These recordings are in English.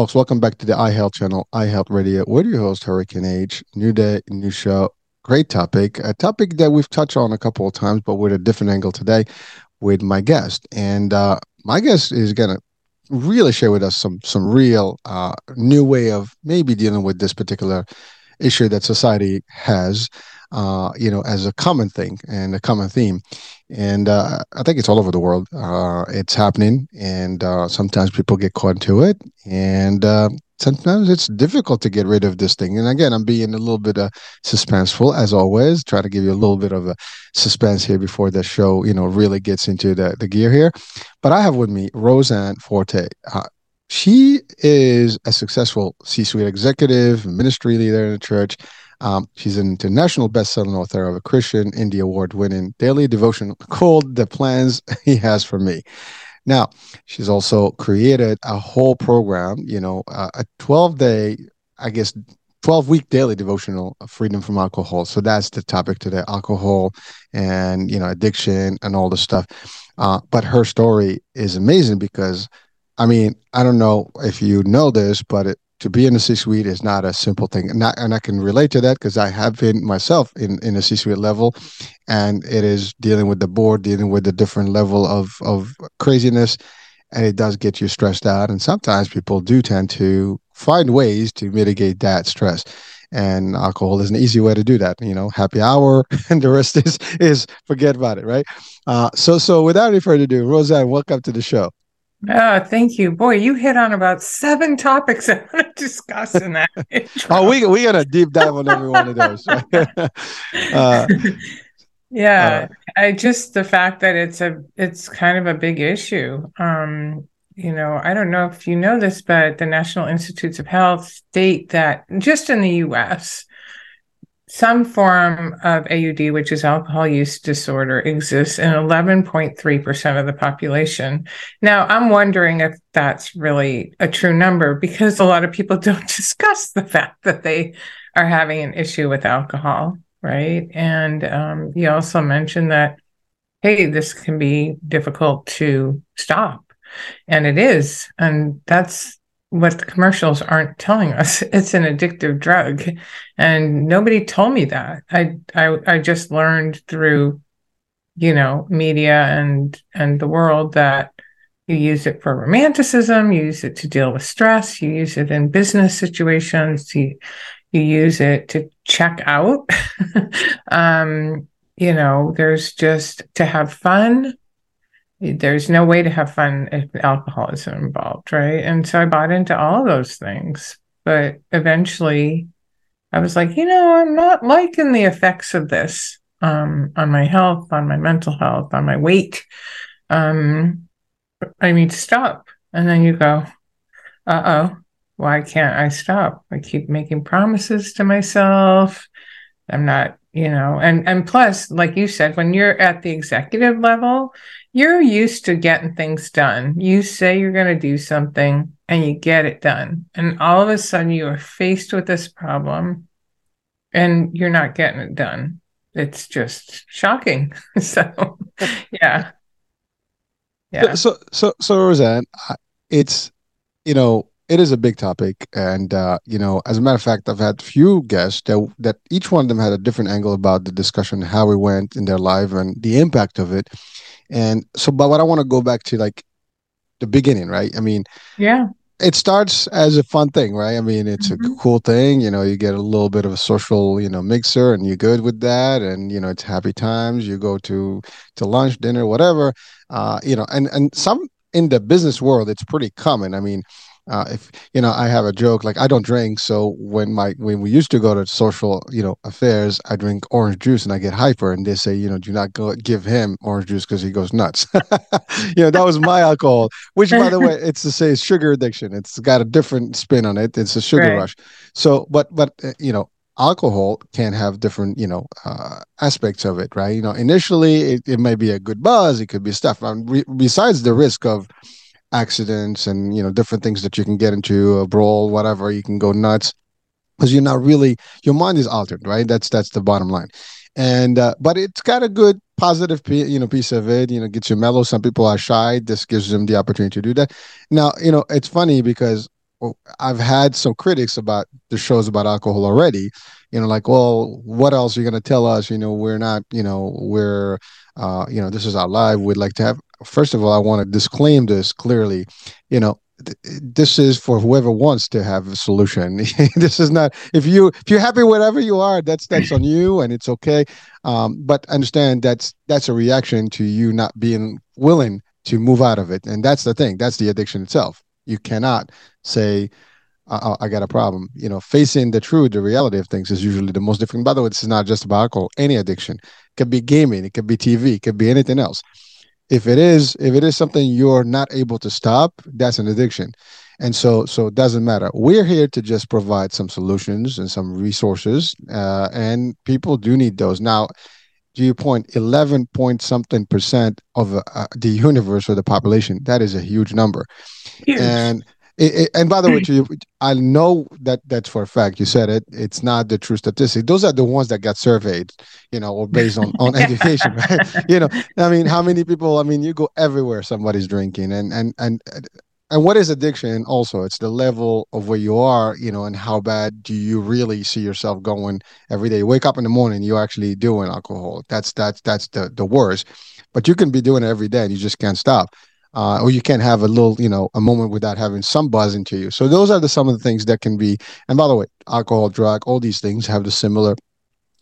Folks, welcome back to the iHealth channel, iHealth Radio. We're your host, Hurricane Age. New day, new show. Great topic. A topic that we've touched on a couple of times, but with a different angle today with my guest. And uh, my guest is going to really share with us some some real uh, new way of maybe dealing with this particular issue that society has uh, you know, as a common thing and a common theme. And uh, I think it's all over the world. Uh, it's happening, and uh, sometimes people get caught into it, and uh, sometimes it's difficult to get rid of this thing. And again, I'm being a little bit uh, suspenseful as always. Try to give you a little bit of a suspense here before the show, you know, really gets into the the gear here. But I have with me Rose Ann Forte. Uh, she is a successful C-suite executive, ministry leader in the church. Um, she's an international best-selling author of a Christian Indie Award-winning daily devotion called "The Plans He Has for Me." Now, she's also created a whole program, you know, uh, a 12-day, I guess, 12-week daily devotional, freedom from alcohol. So that's the topic today: alcohol and you know addiction and all the stuff. Uh, but her story is amazing because, I mean, I don't know if you know this, but it, to be in a C-suite is not a simple thing, and, not, and I can relate to that because I have been myself in in a C-suite level, and it is dealing with the board, dealing with the different level of of craziness, and it does get you stressed out. And sometimes people do tend to find ways to mitigate that stress, and alcohol is an easy way to do that. You know, happy hour, and the rest is is forget about it, right? Uh, so so without any further ado, Rose Ann, welcome to the show. Oh, thank you. Boy, you hit on about seven topics I want to discuss in that. oh, we we got a deep dive on every one of those. uh, yeah, uh, I just the fact that it's a it's kind of a big issue. Um, you know, I don't know if you know this, but the National Institutes of Health state that just in the US, some form of AUD, which is alcohol use disorder, exists in 11.3% of the population. Now, I'm wondering if that's really a true number because a lot of people don't discuss the fact that they are having an issue with alcohol, right? And um, you also mentioned that, hey, this can be difficult to stop. And it is. And that's what the commercials aren't telling us. It's an addictive drug, and nobody told me that. I I, I just learned through, you know, media and and the world that you use it for romanticism, you use it to deal with stress, you use it in business situations, you you use it to check out. um, you know, there's just to have fun there's no way to have fun if alcohol is involved, right? And so I bought into all those things. But eventually I was like, you know, I'm not liking the effects of this um, on my health, on my mental health, on my weight. Um, I need to stop. And then you go, uh oh, why can't I stop? I keep making promises to myself. I'm not, you know, and and plus, like you said, when you're at the executive level, you're used to getting things done. You say you're going to do something and you get it done. And all of a sudden you are faced with this problem and you're not getting it done. It's just shocking. so, yeah. Yeah. So, so, so Rose Ann, it's, you know, it is a big topic, and uh, you know, as a matter of fact, I've had few guests that that each one of them had a different angle about the discussion, how it went in their life, and the impact of it. And so, but what I want to go back to like the beginning, right? I mean, yeah, it starts as a fun thing, right? I mean, it's mm-hmm. a cool thing. You know, you get a little bit of a social, you know, mixer, and you're good with that, and you know, it's happy times. You go to to lunch, dinner, whatever. Uh, you know, and and some in the business world, it's pretty common. I mean, uh, if you know, I have a joke like I don't drink, so when my when we used to go to social, you know, affairs, I drink orange juice and I get hyper, and they say, you know, do not go give him orange juice because he goes nuts. you know, that was my alcohol, which by the way, it's to say sugar addiction. It's got a different spin on it. It's a sugar right. rush. So, but but uh, you know, alcohol can have different you know uh, aspects of it right you know initially it, it may be a good buzz it could be stuff um, re- besides the risk of accidents and you know different things that you can get into a brawl whatever you can go nuts. Because you're not really your mind is altered right? That's that's the bottom line. And uh, but it's got a good positive you know piece of it you know gets you mellow. Some people are shy. This gives them the opportunity to do that. Now you know it's funny because I've had some critics about the shows about alcohol already. You know, like, well, what else are you going to tell us? You know, we're not, you know, we're, uh, you know, this is our live. We'd like to have. First of all, I want to disclaim this clearly. You know, th- this is for whoever wants to have a solution. this is not if you if you're happy whatever you are, that's that's on you and it's okay. Um, but understand that's that's a reaction to you not being willing to move out of it, and that's the thing. That's the addiction itself. You cannot say, I, I, got a problem. You know, facing the truth, the reality of things is usually the most difficult. By the way, this is not just about alcohol. Any addiction it could be gaming, it could be TV, it could be anything else. If it is, if it is something you're not able to stop, that's an addiction. And so, so it doesn't matter. We're here to just provide some solutions and some resources, uh, and people do need those now to your point, 11 point something percent of uh, the universe or the population, that is a huge number. Huge. And it, it, and by the way, hmm. you, I know that that's for a fact. You said it. It's not the true statistic. Those are the ones that got surveyed, you know, or based on on education, right? You know, I mean, how many people? I mean, you go everywhere, somebody's drinking, and and and and what is addiction? Also, it's the level of where you are, you know, and how bad do you really see yourself going every day? You wake up in the morning, you're actually doing alcohol. That's that's that's the the worst. But you can be doing it every day, and you just can't stop uh, or you can't have a little, you know, a moment without having some buzz into you. So those are the some of the things that can be. And by the way, alcohol, drug, all these things have the similar,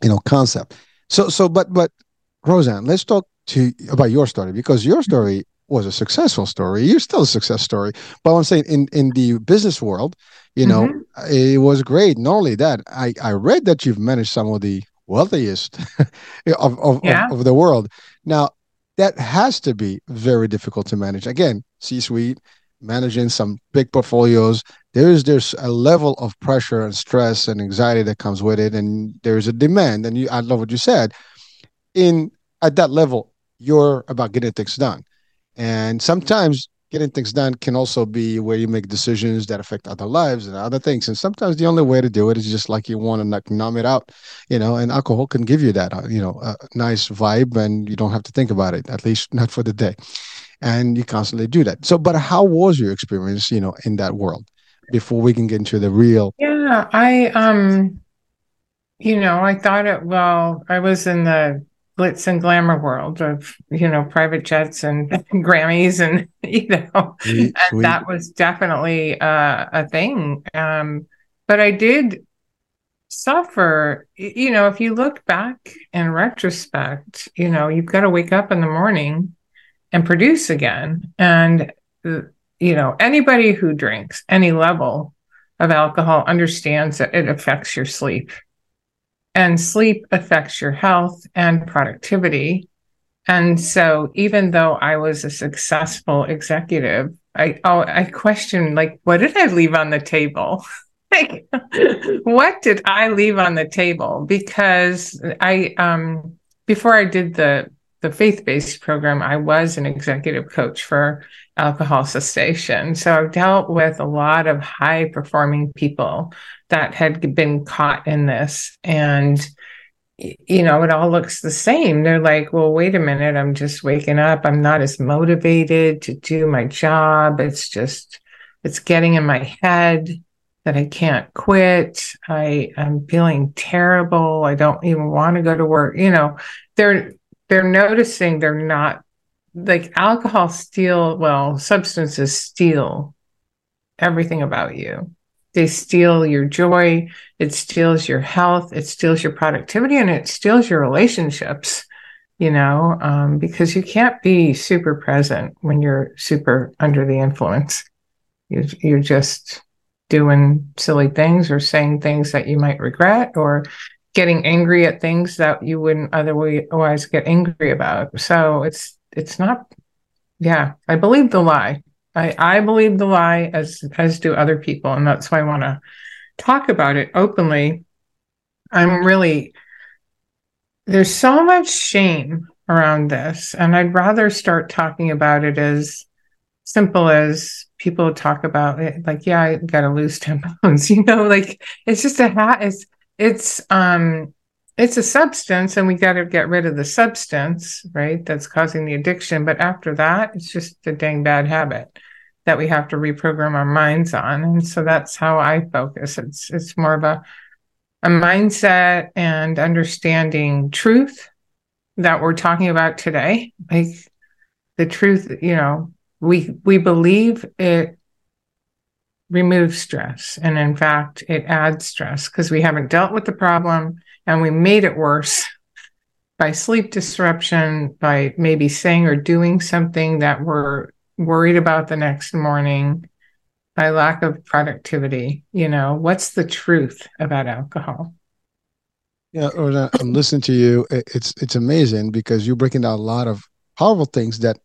you know, concept. So so, but but Rose Ann, let's talk to about your story because your story was a successful story. You're still a success story. But I'm saying in in the business world, you know, mm-hmm. it was great. Not only that, I I read that you've managed some of the wealthiest of of, yeah. of, of the world. Now that has to be very difficult to manage. Again, C suite, managing some big portfolios, there's there's a level of pressure and stress and anxiety that comes with it, and there's a demand. And you, I love what you said. In at that level, you're about getting things done, and sometimes getting things done can also be where you make decisions that affect other lives and other things. And sometimes the only way to do it is just like you want to like numb it out, you know, and alcohol can give you that, uh, you know, a nice vibe and you don't have to think about it, at least not for the day. And you constantly do that. So, but how was your experience, you know, in that world before we can get into the real? Yeah, I, um, you know, I thought it, well, I was in the glitz and glamour world of you know private jets and Grammys and you know and that was definitely uh, a thing. Um, but I did suffer. You know, if you look back in retrospect, you know you've got to wake up in the morning and produce again. And you know anybody who drinks any level of alcohol understands that it affects your sleep and sleep affects your health and productivity. And so even though I was a successful executive, I oh I questioned like what did I leave on the table? like what did I leave on the table? Because I um before I did the the faith-based program, I was an executive coach for alcohol cessation. So I've dealt with a lot of high performing people that had been caught in this. And, you know, it all looks the same. They're like, well, wait a minute, I'm just waking up. I'm not as motivated to do my job. It's just, it's getting in my head that I can't quit. I I'm feeling terrible. I don't even want to go to work. You know, they're they're noticing they're not like alcohol steal well substances steal everything about you they steal your joy it steals your health it steals your productivity and it steals your relationships you know um, because you can't be super present when you're super under the influence. You're, you're just doing silly things or saying things that you might regret or getting angry at things that you wouldn't otherwise get angry about. So it's it's not yeah i believe the lie i i believe the lie as as do other people and that's why i want to talk about it openly. I'm really there's so much shame around this and i'd rather start talking about it as simple as people talk about it like yeah i gotta lose 10 pounds you know like it's just a hat it's it's um it's a substance and we got to get rid of the substance right that's causing the addiction. But after that it's just a dang bad habit that we have to reprogram our minds on. And so that's how i focus. It's it's more of a a mindset and understanding truth that we're talking about today. Like the truth you know we we believe it removes stress. And in fact it adds stress because we haven't dealt with the problem and we made it worse by sleep disruption by maybe saying or doing something that we're worried about the next morning by lack of productivity you know what's the truth about alcohol yeah or i'm listening to you it's it's amazing because you're breaking down a lot of powerful things that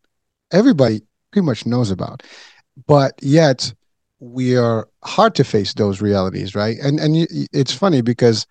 everybody pretty much knows about. But yet we are hard to face those realities, right? And and it's funny because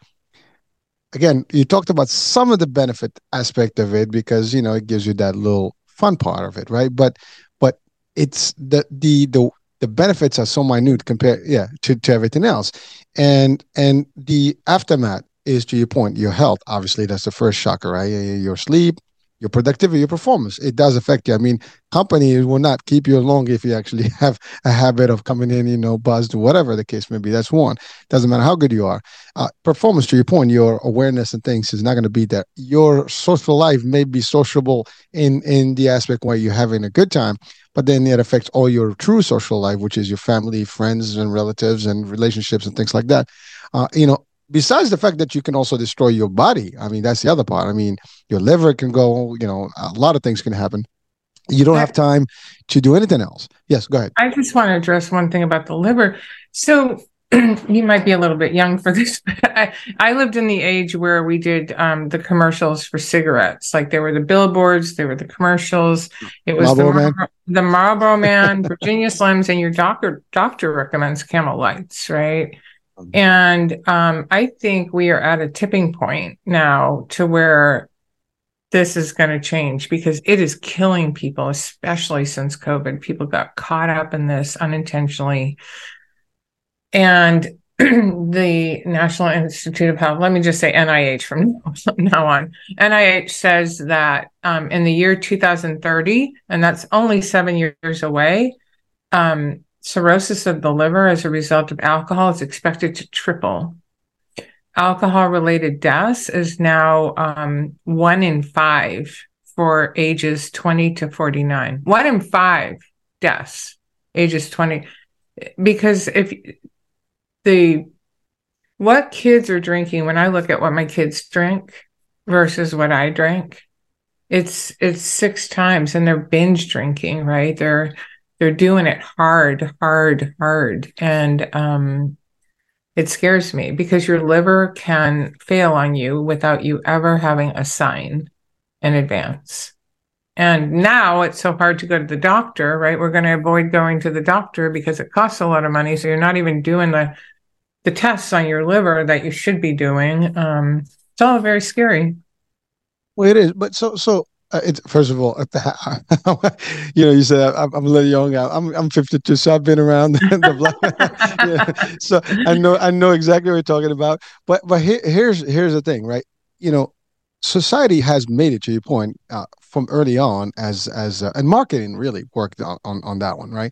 again, you talked about some of the benefit aspect of it because you know it gives you that little fun part of it, right? But but it's the the the the benefits are so minute compared yeah to, to everything else and and the aftermath is to your point your health obviously that's the first shocker right your sleep your productivity, your performance. It does affect you. I mean, companies will not keep you long if you actually have a habit of coming in, you know, buzzed, whatever the case may be. That's one. Doesn't matter how good you are. Uh, performance, to your point, your awareness and things is not going to be there. Your social life may be sociable in in the aspect where you're having a good time, but then it affects all your true social life, which is your family, friends, and relatives, and relationships and things like that. Uh, you know, besides the fact that you can also destroy your body i mean that's the other part. I mean your liver can go you know a lot of things can happen. You don't have time to do anything else. Yes go ahead. I just want to address one thing about the liver. So you might be a little bit young for this but I, I lived in the age where we did um, the commercials for cigarettes. Like there were the billboards there were the commercials. It was Marlboro the, Man. the marlboro man virginia slims and your doctor doctor recommends camel lights right and um, I think we are at a tipping point now to where this is going to change because it is killing people, especially since COVID. People got caught up in this unintentionally. And the National Institute of Health, let me just say NIH from now on. NIH says that um, in the year 2030, and that's only seven years away, um, cirrhosis of the liver as a result of alcohol is expected to triple. Alcohol related deaths is now um, one in five for ages 20 to 49. One in five deaths, ages 20. Because if the what kids are drinking, when I look at what my kids drink versus what I drank, it's it's six times and they're binge drinking, right? They're they're doing it hard, hard, hard. And um, it scares me because your liver can fail on you without you ever having a sign in advance. And now it's so hard to go to the doctor, right? We're going to avoid going to the doctor because it costs a lot of money. So you're not even doing the the tests on your liver that you should be doing. Um, it's all very scary. Well, it is, but so so it's first of all, you know, you said I'm, I'm a little young. I'm I'm 52, so I've been around the block. yeah. So I know I know exactly what you're talking about. But but here, here's here's the thing, right? You know, society has made it to your point uh, from early on as as uh, and marketing really worked on, on, on that one, right?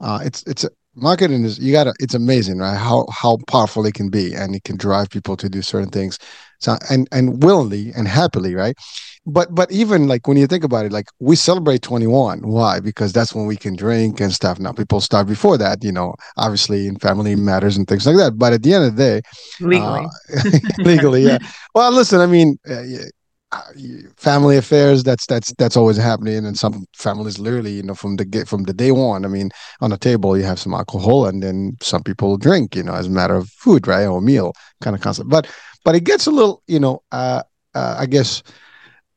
Uh, it's it's marketing is you gotta it's amazing, right? How how powerful it can be, and it can drive people to do certain things, so and and willingly and happily, right? but but even like when you think about it like we celebrate 21 why? Because that's when we can drink and stuff. Now people start before that you know obviously in family matters and things like that. But at the end of the day legally. uh, legally yeah. Well listen i mean uh, family affairs that's that's that's always happening. And some families literally you know from the get from the day one i mean on the table you have some alcohol and then some people drink you know as a matter of food right or meal kind of concept. But but it gets a little you know uh, uh i guess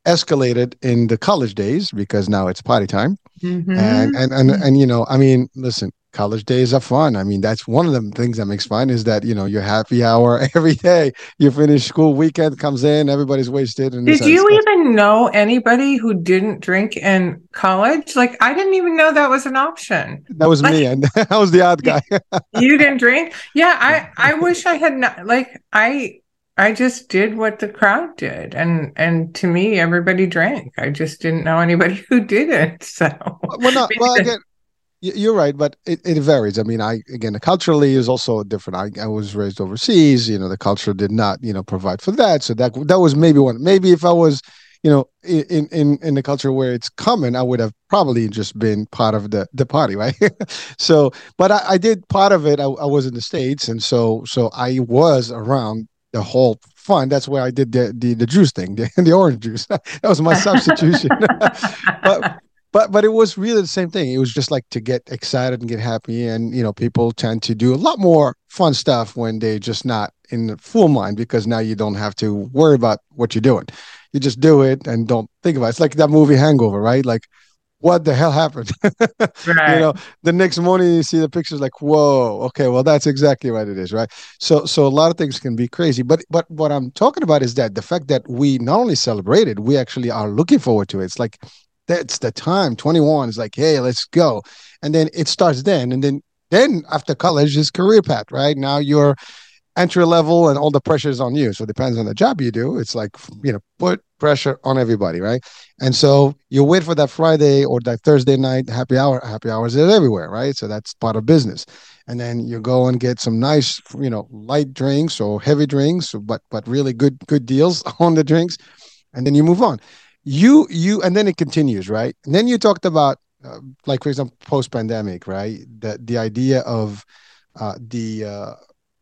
escalated in the college days because now it's party time. Mm-hmm. and, and and and you know i mean listen college days are fun. I mean, that's one of the things that makes fun is that you know your happy hour every day. You finish school, weekend comes in, everybody's wasted. And Did you even know anybody who didn't drink in college? Like, I didn't even know that was an option. That was like, me, and I was the odd guy. you didn't drink? Yeah, I I wish I had not. Like, I I just did what the crowd did, and and to me, everybody drank. I just didn't know anybody who didn't. So, well, no, well, again, you're right, but it, it varies. I mean, I again, culturally is also different. I, I was raised overseas. You know, the culture did not, you know, provide for that. So that that was maybe one. Maybe if I was, you know, in in in the culture where it's common, I would have probably just been part of the the party, right? so, but I, I, did part of it. I, I was in the states, and so so I was around the whole fun. That's where I did the the, the juice thing, the, the orange juice. that was my substitution. but but but it was really the same thing. It was just like to get excited and get happy. And you know people tend to do a lot more fun stuff when they're just not in the full mind because now you don't have to worry about what you're doing. You just do it and don't think about it. It's like that movie hangover right? Like what the hell happened? Right. you know the next morning you see the pictures like whoa okay well that's exactly what it is right? So so a lot of things can be crazy. But but what i'm talking about is that the fact that we not only celebrate it we actually are looking forward to it. It's like that's the time 21 is like hey let's go. And then it starts then and then then after college is career path right? Now you're entry level and all the pressure is on you. So it depends on the job you do. It's like you know put pressure on everybody right? And so you wait for that friday or that thursday night happy hour happy hours is everywhere right? So that's part of business. And then you go and get some nice you know light drinks or heavy drinks but but really good good deals on the drinks and then you move on you you and then it continues right? And then you talked about uh, like for example post pandemic right? That the idea of uh, the uh,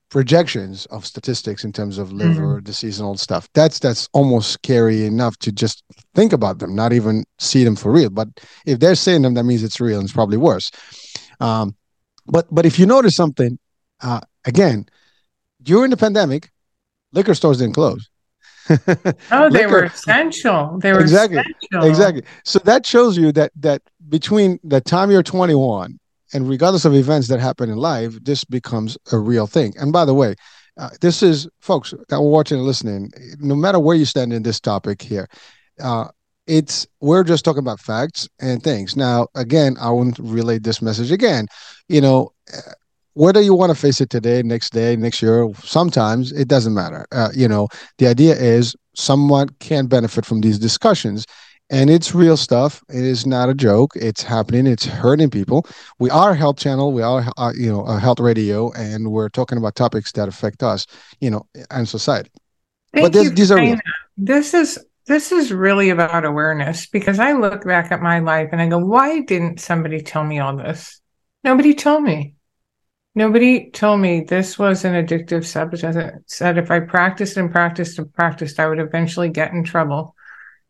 projections of statistics in terms of liver mm-hmm. disease and all stuff. That's that's almost scary enough to just think about them not even see them for real. But if they're saying them that means it's real and it's probably worse. Um, but but if you notice something uh, again during the pandemic liquor stores didn't close oh, they were essential. They were exactly essential. exactly. So that shows you that that between the time you're 21 and regardless of events that happen in life, this becomes a real thing. And by the way, uh, this is folks that are watching and listening. No matter where you stand in this topic here, uh, it's we're just talking about facts and things. Now, again, I won't relay this message again. You know, whether you want to face it today, next day, next year, sometimes it doesn't matter. Uh, you know, the idea is someone can benefit from these discussions. And it's real stuff. It is not a joke. It's happening. It's hurting people. We are a health channel. We are, uh, you know, a health radio, and we're talking about topics that affect us, you know, and society. Thank but this, these are real. This is this is really about awareness because I look back at my life and I go, why didn't somebody tell me all this? Nobody told me. Nobody told me this was an addictive substance. Said if I practiced and practiced and practiced, I would eventually get in trouble.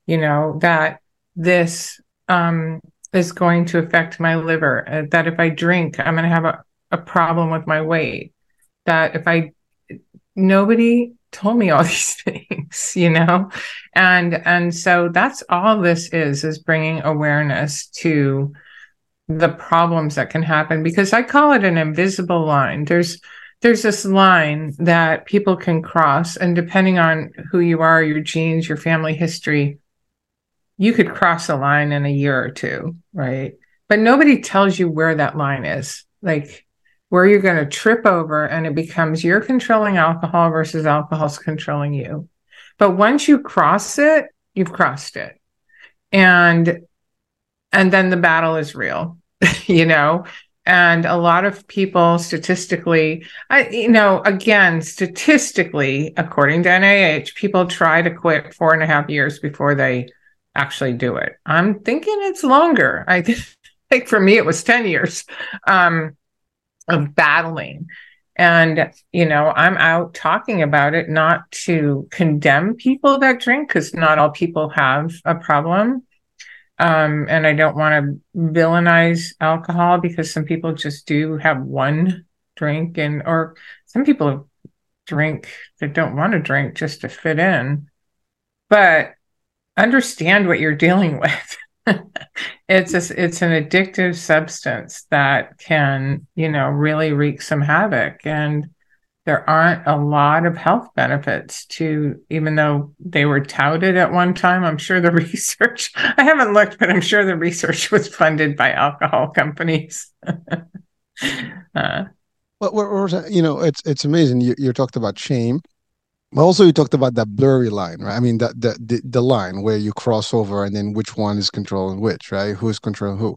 You know, that this um, is going to affect my liver, uh, that if I drink, I'm going to have a, a problem with my weight, that if I, nobody told me all these things, you know? And, and so that's all this is, is bringing awareness to the problems that can happen because I call it an invisible line. There's there's this line that people can cross and depending on who you are, your genes, your family history, you could cross a line in a year or two, right? But nobody tells you where that line is. Like where you're going to trip over and it becomes you're controlling alcohol versus alcohol's controlling you. But once you cross it, you've crossed it. And and then the battle is real you know? And a lot of people statistically i you know again statistically according to nih people try to quit four and a half years before they actually do it. I'm thinking it's longer. I think for me it was 10 years um, of battling. And, you know, I'm out talking about it, not to condemn people that drink, because not all people have a problem. Um, and I don't want to villainize alcohol because some people just do have one drink, and or some people drink that don't want to drink just to fit in. But understand what you're dealing with. it's a, it's an addictive substance that can you know really wreak some havoc and there aren't a lot of health benefits to even though they were touted at one time i'm sure the research i haven't looked but i'm sure the research was funded by alcohol companies. Uh, well, you know it's it's amazing. You, you talked about shame but also you talked about that blurry line right? I mean the, the, the the line where you cross over and then which one is controlling which right? Who's controlling who?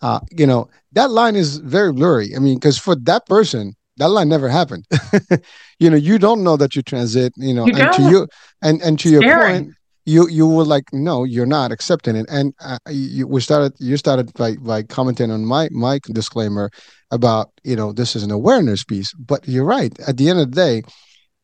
Uh you know that line is very blurry. I mean because for that person that line never happened. You know you don't know that you transit you know you and to you and and to your point you you were like no you're not accepting it. And uh, you we started you started by by commenting on my my disclaimer about you know this is an awareness piece. But you're right. At the end of the day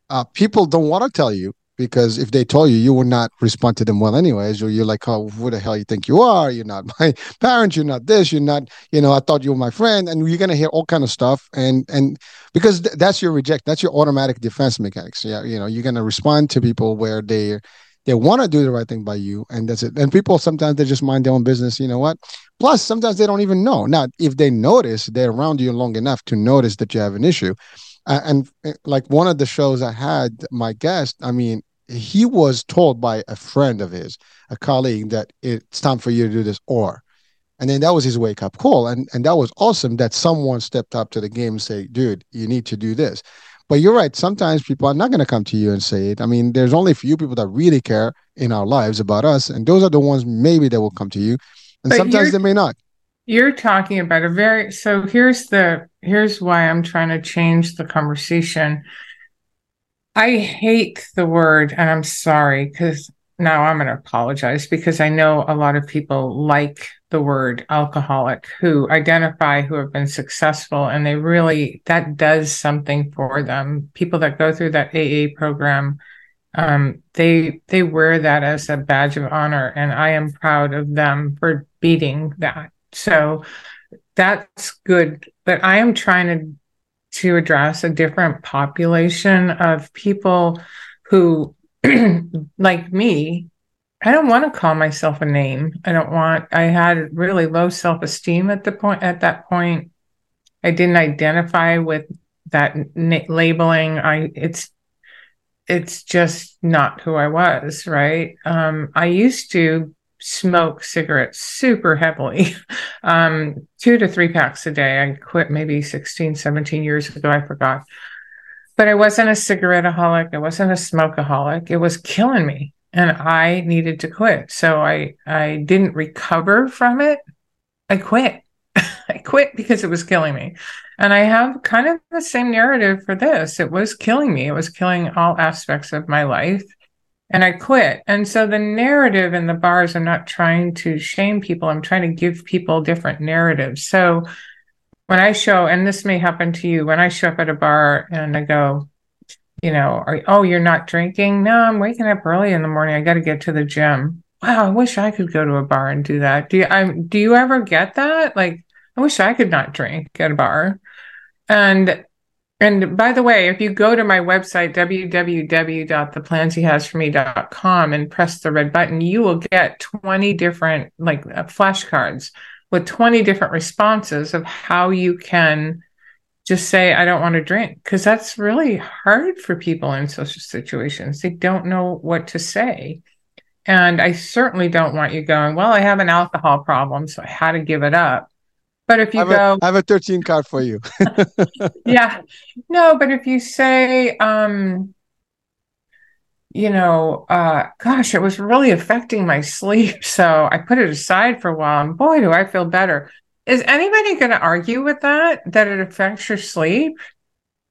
uh, people don't want to tell you because if they told you, you would not respond to them well anyways. Or you're like, oh, who the hell you think you are? You're not my parents. You're not this. You're not, you know, I thought you were my friend. And you're gonna hear all kind of stuff. And and because th- that's your reject, that's your automatic defense mechanics. Yeah, you know, you're gonna respond to people where they they want to do the right thing by you, and that's it. And people sometimes they just mind their own business. You know what? Plus, sometimes they don't even know. Now, if they notice, they're around you long enough to notice that you have an issue and eh, like one of the shows I had, my guest, I mean, he was told by a friend of his, a colleague, that it's time for you to do this, or, and then that was his wake up call, and and that was awesome that someone stepped up to the game and say, dude, you need to do this. But you're right. Sometimes people are not going to come to you and say it. I mean, there's only a few people that really care in our lives about us, and those are the ones maybe that will come to you, and but sometimes they may not. You're talking about a very so here's the here's why I'm trying to change the conversation. I hate the word, and I'm sorry because now I'm going to apologize because I know a lot of people like the word alcoholic who identify who have been successful and they really that does something for them. People that go through that AA program, um, they they wear that as a badge of honor, and I am proud of them for beating that. So that's good. But I am trying to to address a different population of people who like me I don't want to call myself a name. I don't want I had really low self-esteem at the point at that point. I didn't identify with that na- labeling. I it's it's just not who I was, right? Um I used to smoke cigarettes super heavily, um, two to three packs a day. I quit maybe 16, 17 years ago. I forgot. But I wasn't a cigaretteaholic. I wasn't a smokeaholic. It was killing me and I needed to quit. So I, I didn't recover from it. I quit. I quit because it was killing me. And I have kind of the same narrative for this. It was killing me. It was killing all aspects of my life and I quit. And so the narrative in the bars, I'm not trying to shame people, I'm trying to give people different narratives. So when I show, and this may happen to you, when I show up at a bar and I go, you know, are, oh, you're not drinking? No, I'm waking up early in the morning. I got to get to the gym. Wow, I wish I could go to a bar and do that. Do you, I, do you ever get that? Like, I wish I could not drink at a bar. And and by the way, if you go to my website, www.theplanshehasforme.com and press the red button, you will get 20 different like uh, flashcards with 20 different responses of how you can just say, I don't want to drink. Because that's really hard for people in social situations. They don't know what to say. And I certainly don't want you going, Well, I have an alcohol problem, so I had to give it up but if you I go, a, I have a 13 card for you. yeah. No, but if you say, um, you know, uh, gosh, it was really affecting my sleep. So I put it aside for a while and boy, do I feel better. Is anybody going to argue with that, that it affects your sleep?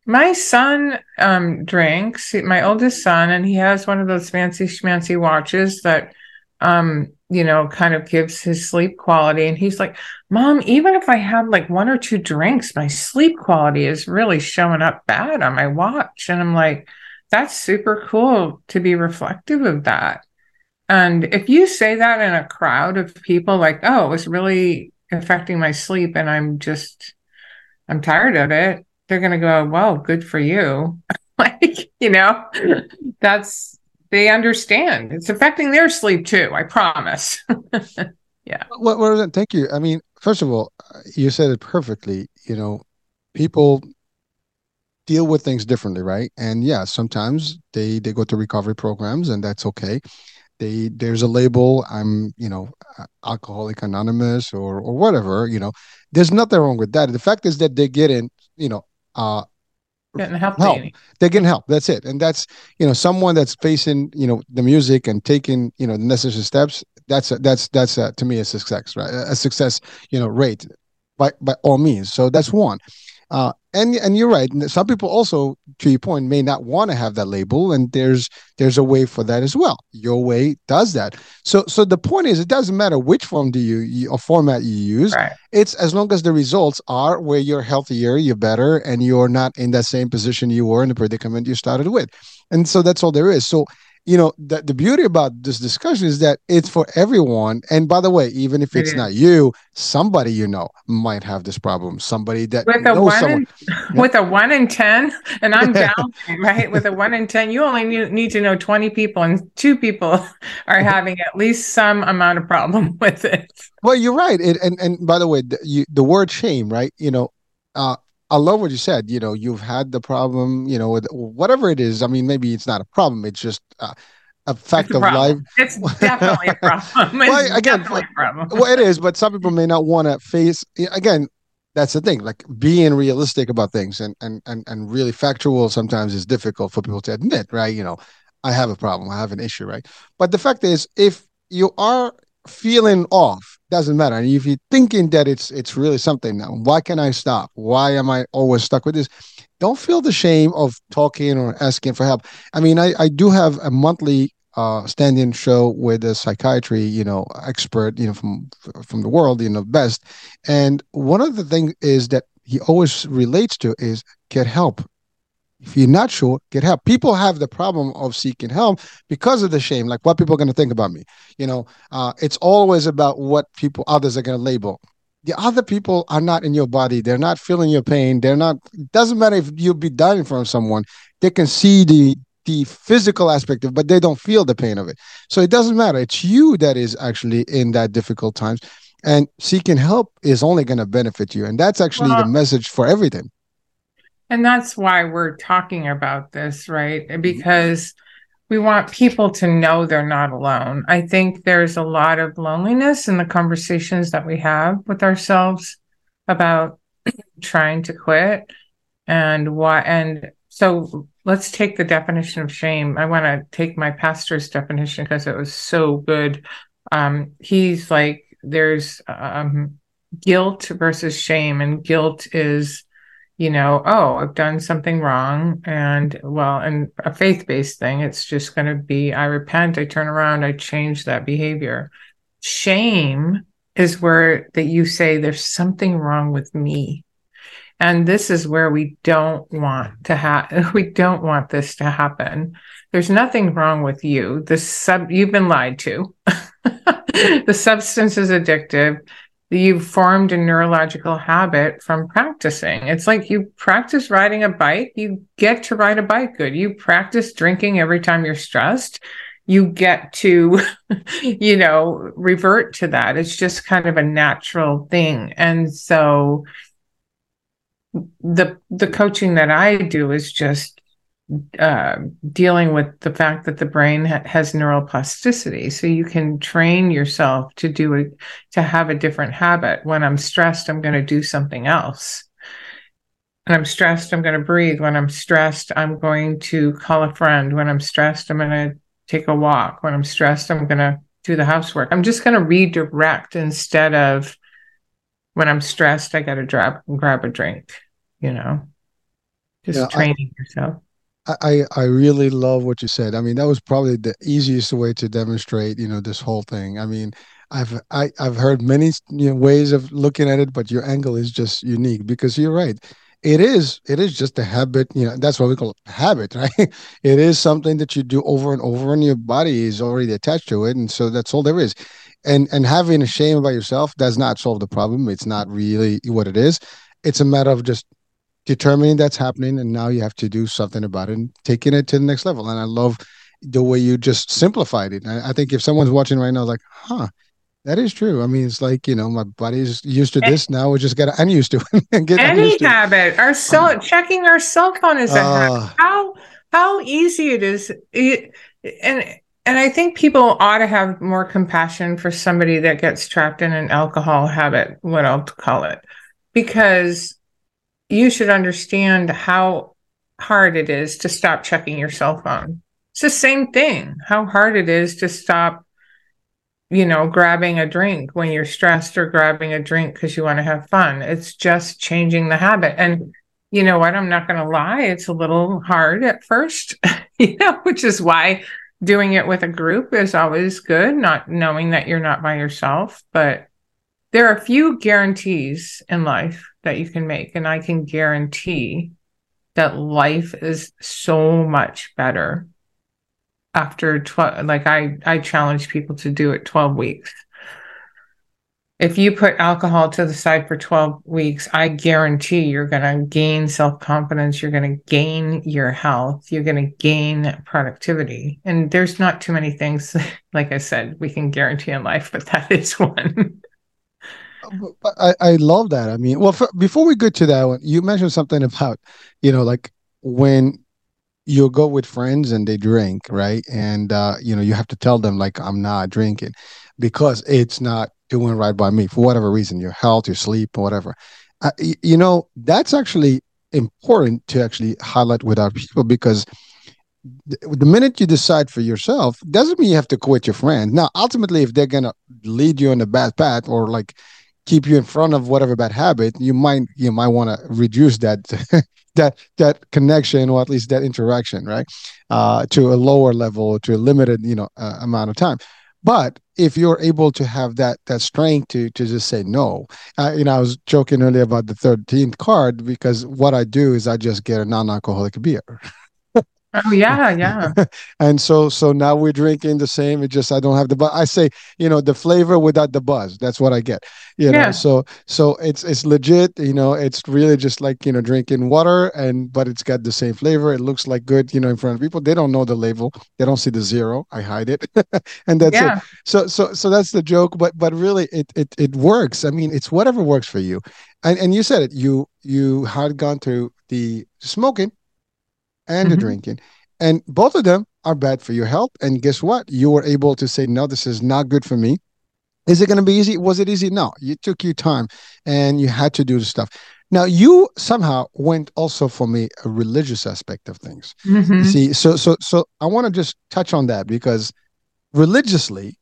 My son um, drinks, my oldest son, and he has one of those fancy schmancy watches that um, you know, kind of gives his sleep quality. And he's like, Mom, even if I have like one or two drinks, my sleep quality is really showing up bad on my watch. And I'm like, that's super cool to be reflective of that. And if you say that in a crowd of people, like, oh, it was really affecting my sleep and I'm just, I'm tired of it, they're going to go, well, good for you. like, you know, that's, they understand it's affecting their sleep too. I promise. yeah. Well, well, thank you. I mean, first of all, you said it perfectly. You know, people deal with things differently, right? And yeah, sometimes they they go to recovery programs, and that's okay. They there's a label. I'm you know, alcoholic anonymous or or whatever. You know, there's nothing wrong with that. The fact is that they get in. You know, uh, getting help. help. They're getting help. That's it. And that's you know someone that's facing you know the music and taking you know the necessary steps. That's a, that's that's a, to me a success, right? A success you know rate by by all means. So that's one. Uh, and and you're right. Some people also, to your point, may not want to have that label, and there's there's a way for that as well. Your way does that. So so the point is, it doesn't matter which form do you, or format you use. Right. It's as long as the results are where you're healthier, you're better, and you're not in that same position you were in the predicament you started with. And so that's all there is. So you know the, the beauty about this discussion is that it's for everyone. And by the way even if it's not you somebody you know might have this problem. Somebody that with a one in, with a one in ten and i'm down right? With a one in ten you only need, need to know 20 people and two people are having at least some amount of problem with it. Well you're right. It, and and by the way the, you, the word shame right? You know uh I love what you said. You know, you've had the problem. You know, with whatever it is. I mean, maybe it's not a problem. It's just uh, a fact a of life. It's definitely a problem. Well, again, a problem. well, it is, but some people may not want to face. Again, that's the thing. Like being realistic about things and and and and really factual sometimes is difficult for people to admit. Right? You know, I have a problem. I have an issue. Right? But the fact is, if you are feeling off doesn't matter. And if you're thinking that it's it's really something now why can i stop? Why am i always stuck with this? Don't feel the shame of talking or asking for help. I mean i i do have a monthly uh stand-in show with a psychiatry you know expert you know from from the world you know best. And one of the things is that he always relates to is get help if you're not sure, get help. People have the problem of seeking help because of the shame, like what people are going to think about me. You know, uh, it's always about what people others are going to label. The other people are not in your body. They're not feeling your pain. They're not. It doesn't matter if you'll be dying from someone. They can see the the physical aspect of, it, but they don't feel the pain of it. So it doesn't matter. It's you that is actually in that difficult times, and seeking help is only going to benefit you. And that's actually the message for everything. And that's why we're talking about this, right? Mm-hmm. Because we want people to know they're not alone. I think there's a lot of loneliness in the conversations that we have with ourselves about trying to quit and why and so let's take the definition of shame. I want to take my pastor's definition because it was so good. Um, he's like, there's um, guilt versus shame, and guilt is you know, oh, I've done something wrong. And well, and a faith based thing, it's just going to be I repent, I turn around, I change that behavior. Shame is where that you say there's something wrong with me. And this is where we don't want to have, we don't want this to happen. There's nothing wrong with you. The sub, you've been lied to. the substance is addictive you've formed a neurological habit from practicing. It's like you practice riding a bike, you get to ride a bike good. You practice drinking every time you're stressed, you get to, you know, revert to that. It's just kind of a natural thing. And so the the coaching that I do is just uh, dealing with the fact that the brain ha- has neuroplasticity. So you can train yourself to do it, to have a different habit. When I'm stressed, I'm going to do something else. When I'm stressed, I'm going to breathe. When I'm stressed, I'm going to call a friend. When I'm stressed, I'm going to take a walk. When I'm stressed, I'm going to do the housework. I'm just going to redirect instead of when I'm stressed, I got to grab grab a drink. You know, just yeah, training I, yourself. I, I really love what you said. I mean, that was probably the easiest way to demonstrate, you know, this whole thing. I mean, I've I, I've heard many you know, ways of looking at it, but your angle is just unique because you're right. It is it is just a habit, you know, that's what we call it, habit, right? It is something that you do over and over and your body is already attached to it. And so that's all there is. And and having a shame about yourself does not solve the problem. It's not really what it is. It's a matter of just determining that's happening and now you have to do something about it and taking it to the next level. And i love the way you just simplified it. I, I think if someone's watching right now like huh that is true. I mean it's like you know my body's used to this. Now we just gotta i'm used to it and get any habit. Our cell um, checking our cell phone is a uh, habit. How how easy it is. It, and and I think people ought to have more compassion for somebody that gets trapped in an alcohol habit, what I'll call it, because you should understand how hard it is to stop checking your cell phone. It's the same thing, how hard it is to stop, you know, grabbing a drink when you're stressed or grabbing a drink because you want to have fun. It's just changing the habit. And you know what? I'm not going to lie. It's a little hard at first, you know, which is why doing it with a group is always good, not knowing that you're not by yourself. But there are a few guarantees in life that you can make. And I can guarantee that life is so much better after 12 like I I challenge people to do it 12 weeks. If you put alcohol to the side for 12 weeks, I guarantee you're going to gain self-confidence, you're going to gain your health, you're going to gain productivity. And there's not too many things like I said we can guarantee in life, but that is one. I, I love that. I mean, well, for, before we get to that one, you mentioned something about, you know, like when you go with friends and they drink, right? And uh, you know, you have to tell them like I'm not drinking because it's not doing right by me for whatever reason, your health, your sleep, whatever. Uh, you know, that's actually important to actually highlight with our people because the minute you decide for yourself doesn't mean you have to quit your friend now ultimately if they're gonna lead you on a bad path or like keep you in front of whatever bad habit, you might you might want to reduce that that that connection or at least that interaction, right, uh, to a lower level, to a limited you know uh, amount of time. But if you're able to have that that strength to to just say no, uh, you know, I was joking earlier about the thirteenth card because what I do is I just get a non-alcoholic beer. Oh yeah, yeah. and so so now we're drinking the same. It just I don't have the but I say, you know, the flavor without the buzz. That's what I get. You yeah. know, so so it's it's legit, you know, it's really just like, you know, drinking water and but it's got the same flavor. It looks like good, you know, in front of people. They don't know the label. They don't see the zero. I hide it. and that's yeah. it. So so so that's the joke, but but really it it it works. I mean, it's whatever works for you. And and you said it. You you had gone through the smoking and mm-hmm. the drinking. And both of them are bad for your health. And guess what? You were able to say, no, this is not good for me. Is it going to be easy? Was it easy? No, it took you time and you had to do the stuff. Now you somehow went also for me a religious aspect of things. Mm-hmm. See, so so so I want to just touch on that because religiously,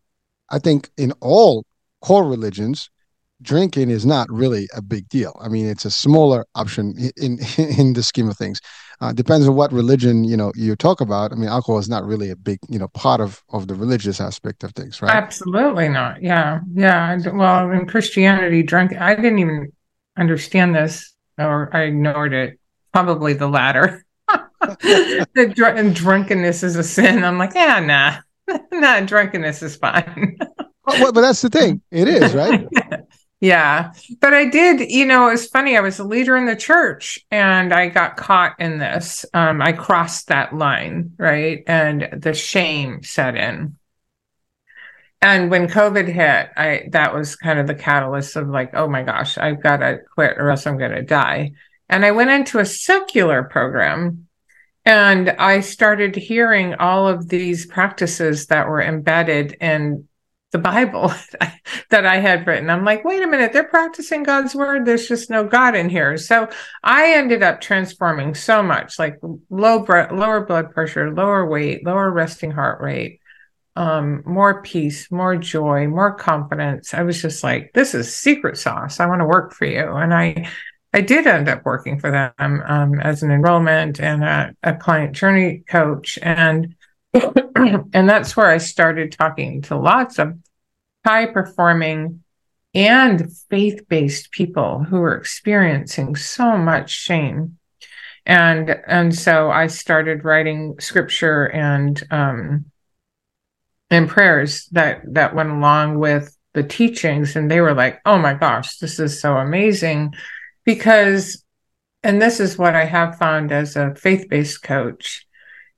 I think in all core religions, drinking is not really a big deal. I mean, it's a smaller option in in, in the scheme of things. Uh, depends on what religion you know you talk about. I mean, alcohol is not really a big you know part of of the religious aspect of things, right? Absolutely not. Yeah, yeah. Well, in Christianity, drunk. I didn't even understand this, or I ignored it. Probably the latter. the dr- drunkenness is a sin. I'm like, yeah, nah, nah. Drunkenness is fine. but, but that's the thing. It is right. Yeah. But I did, you know, it was funny. I was a leader in the church and I got caught in this. Um, I crossed that line, right? And the shame set in. And when COVID hit, I that was kind of the catalyst of like, oh my gosh, I've got to quit or else I'm going to die. And I went into a secular program and I started hearing all of these practices that were embedded in the Bible that I had written. I'm like, wait a minute, they're practicing God's word. There's just no God in here. So I ended up transforming so much, like low lower blood pressure, lower weight, lower resting heart rate, um, more peace, more joy, more confidence. I was just like, this is secret sauce. I want to work for you. And I I did end up working for them um, as an enrollment and a, a client journey coach, and and that's where I started talking to lots of high performing and faith based people who were experiencing so much shame. And and so i started writing scripture and um and prayers that that went along with the teachings. And they were like oh my gosh this is so amazing. Because and this is what i have found as a faith-based coach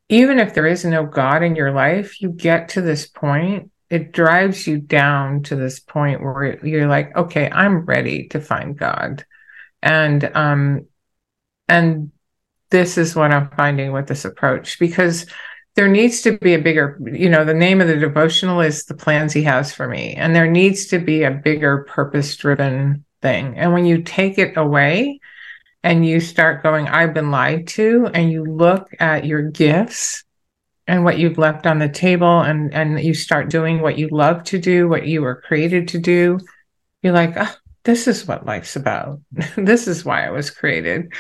even if there is no god in your life you get to this point it drives you down to this point where you're like okay i'm ready to find god. And um and this is what i'm finding with this approach because there needs to be a bigger you know the name of the devotional is the plans he has for me. And there needs to be a bigger purpose driven thing. And when you take it away and you start going i've been lied to and you look at your gifts and what you've left on the table and and you start doing what you love to do what you were created to do you're like oh, this is what life's about. This is why i was created.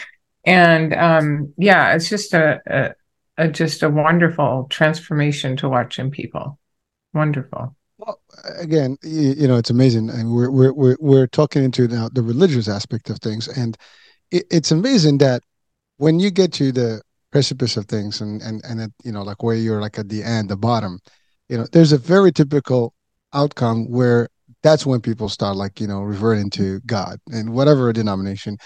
And um yeah it's just a, a, a just a wonderful transformation to watch in people. Wonderful. Well, again you, you know it's amazing and we're, we're we're we're talking into now the religious aspect of things and it, it's amazing that when you get to the precipice of things and and and it, you know like where you're like at the end the bottom you know there's a very typical outcome where that's when people start like you know reverting to god and whatever denomination.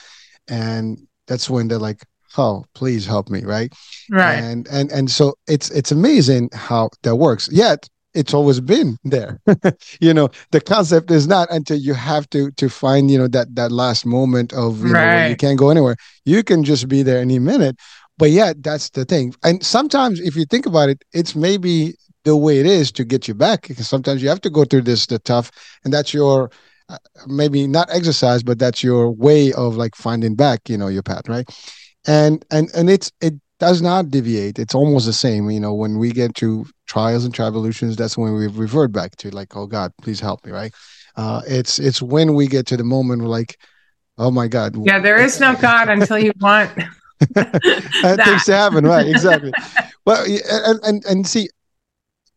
And that's when they're like oh please help me right? Right. And and and so it's it's amazing how that works. Yet it's always been there you know the concept is not until you have to to find you know that that last moment of you right. know you can't go anywhere you can just be there any minute but yeah, that's the thing. And sometimes, if you think about it, it's maybe the way it is to get you back. Because sometimes you have to go through this the tough, and that's your uh, maybe not exercise, but that's your way of like finding back, you know, your path, right? And and and it's it does not deviate. It's almost the same. You know, when we get to trials and tribulations, that's when we revert back to like, oh God, please help me, right? Uh, it's it's when we get to the moment where like, oh my God. Yeah, there is no God until you want that things to happen, right? Exactly. well, and, and and see,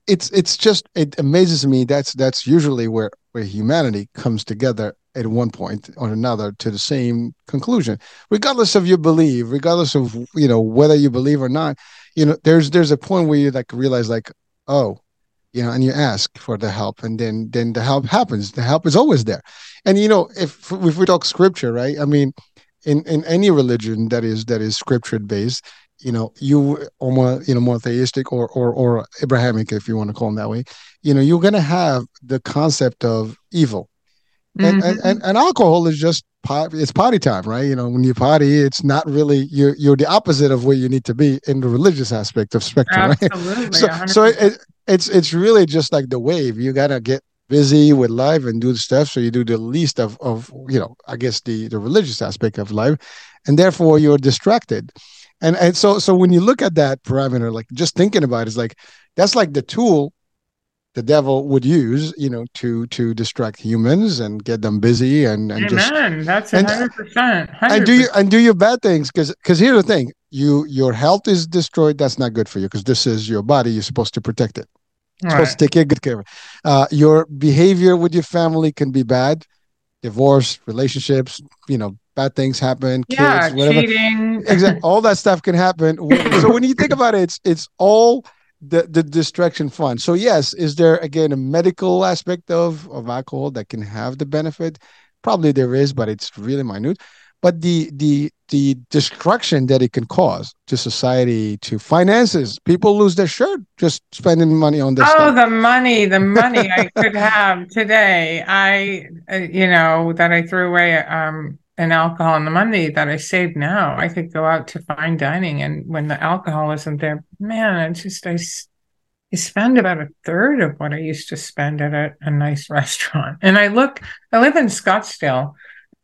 it's it's just it amazes me. That's that's usually where where humanity comes together at one point or another to the same conclusion, regardless of your belief, regardless of you know whether you believe or not. You know, there's there's a point where you like realize like, oh, you know, and you ask for the help, and then then the help happens. The help is always there, and you know, if if we talk scripture, right? I mean, in in any religion that is that is scripture based you know you or more you know monotheistic or or or abrahamic if you want to call them that way you know you're going to have the concept of evil. And, mm-hmm. and, and alcohol is just it's party time right? You know when you party it's not really you're you're the opposite of where you need to be in the religious aspect of spectrum Absolutely, right so so it, it's it's really just like the wave. You got to get busy with life and do the stuff so you do the least of of you know i guess the the religious aspect of life and therefore you're distracted and and so so when you look at that parameter like just thinking about it is like that's like the tool the devil would use you know to to distract humans and get them busy and and Amen. just that's 100%, 100%. and do you and do your bad things because because here's the thing you your health is destroyed that's not good for you because this is your body you're supposed to protect it right. supposed to take good care of it. Uh, your behavior with your family can be bad. Divorce, relationships, you know, bad things happen. Kids, yeah, whatever. cheating. exactly. All that stuff can happen. so when you think about it, it's it's all the the distraction fun. So yes, is there again a medical aspect of of alcohol that can have the benefit? Probably there is, but it's really minute but the the the destruction that it can cause to society to finances people lose their shirt just spending money on this oh stuff. the money the money i could have today i uh, you know that i threw away um an alcohol and the money that i saved now i could go out to fine dining and when the alcohol isn't there man it's just i I spend about a third of what I used to spend at a, a nice restaurant. And I look, I live in Scottsdale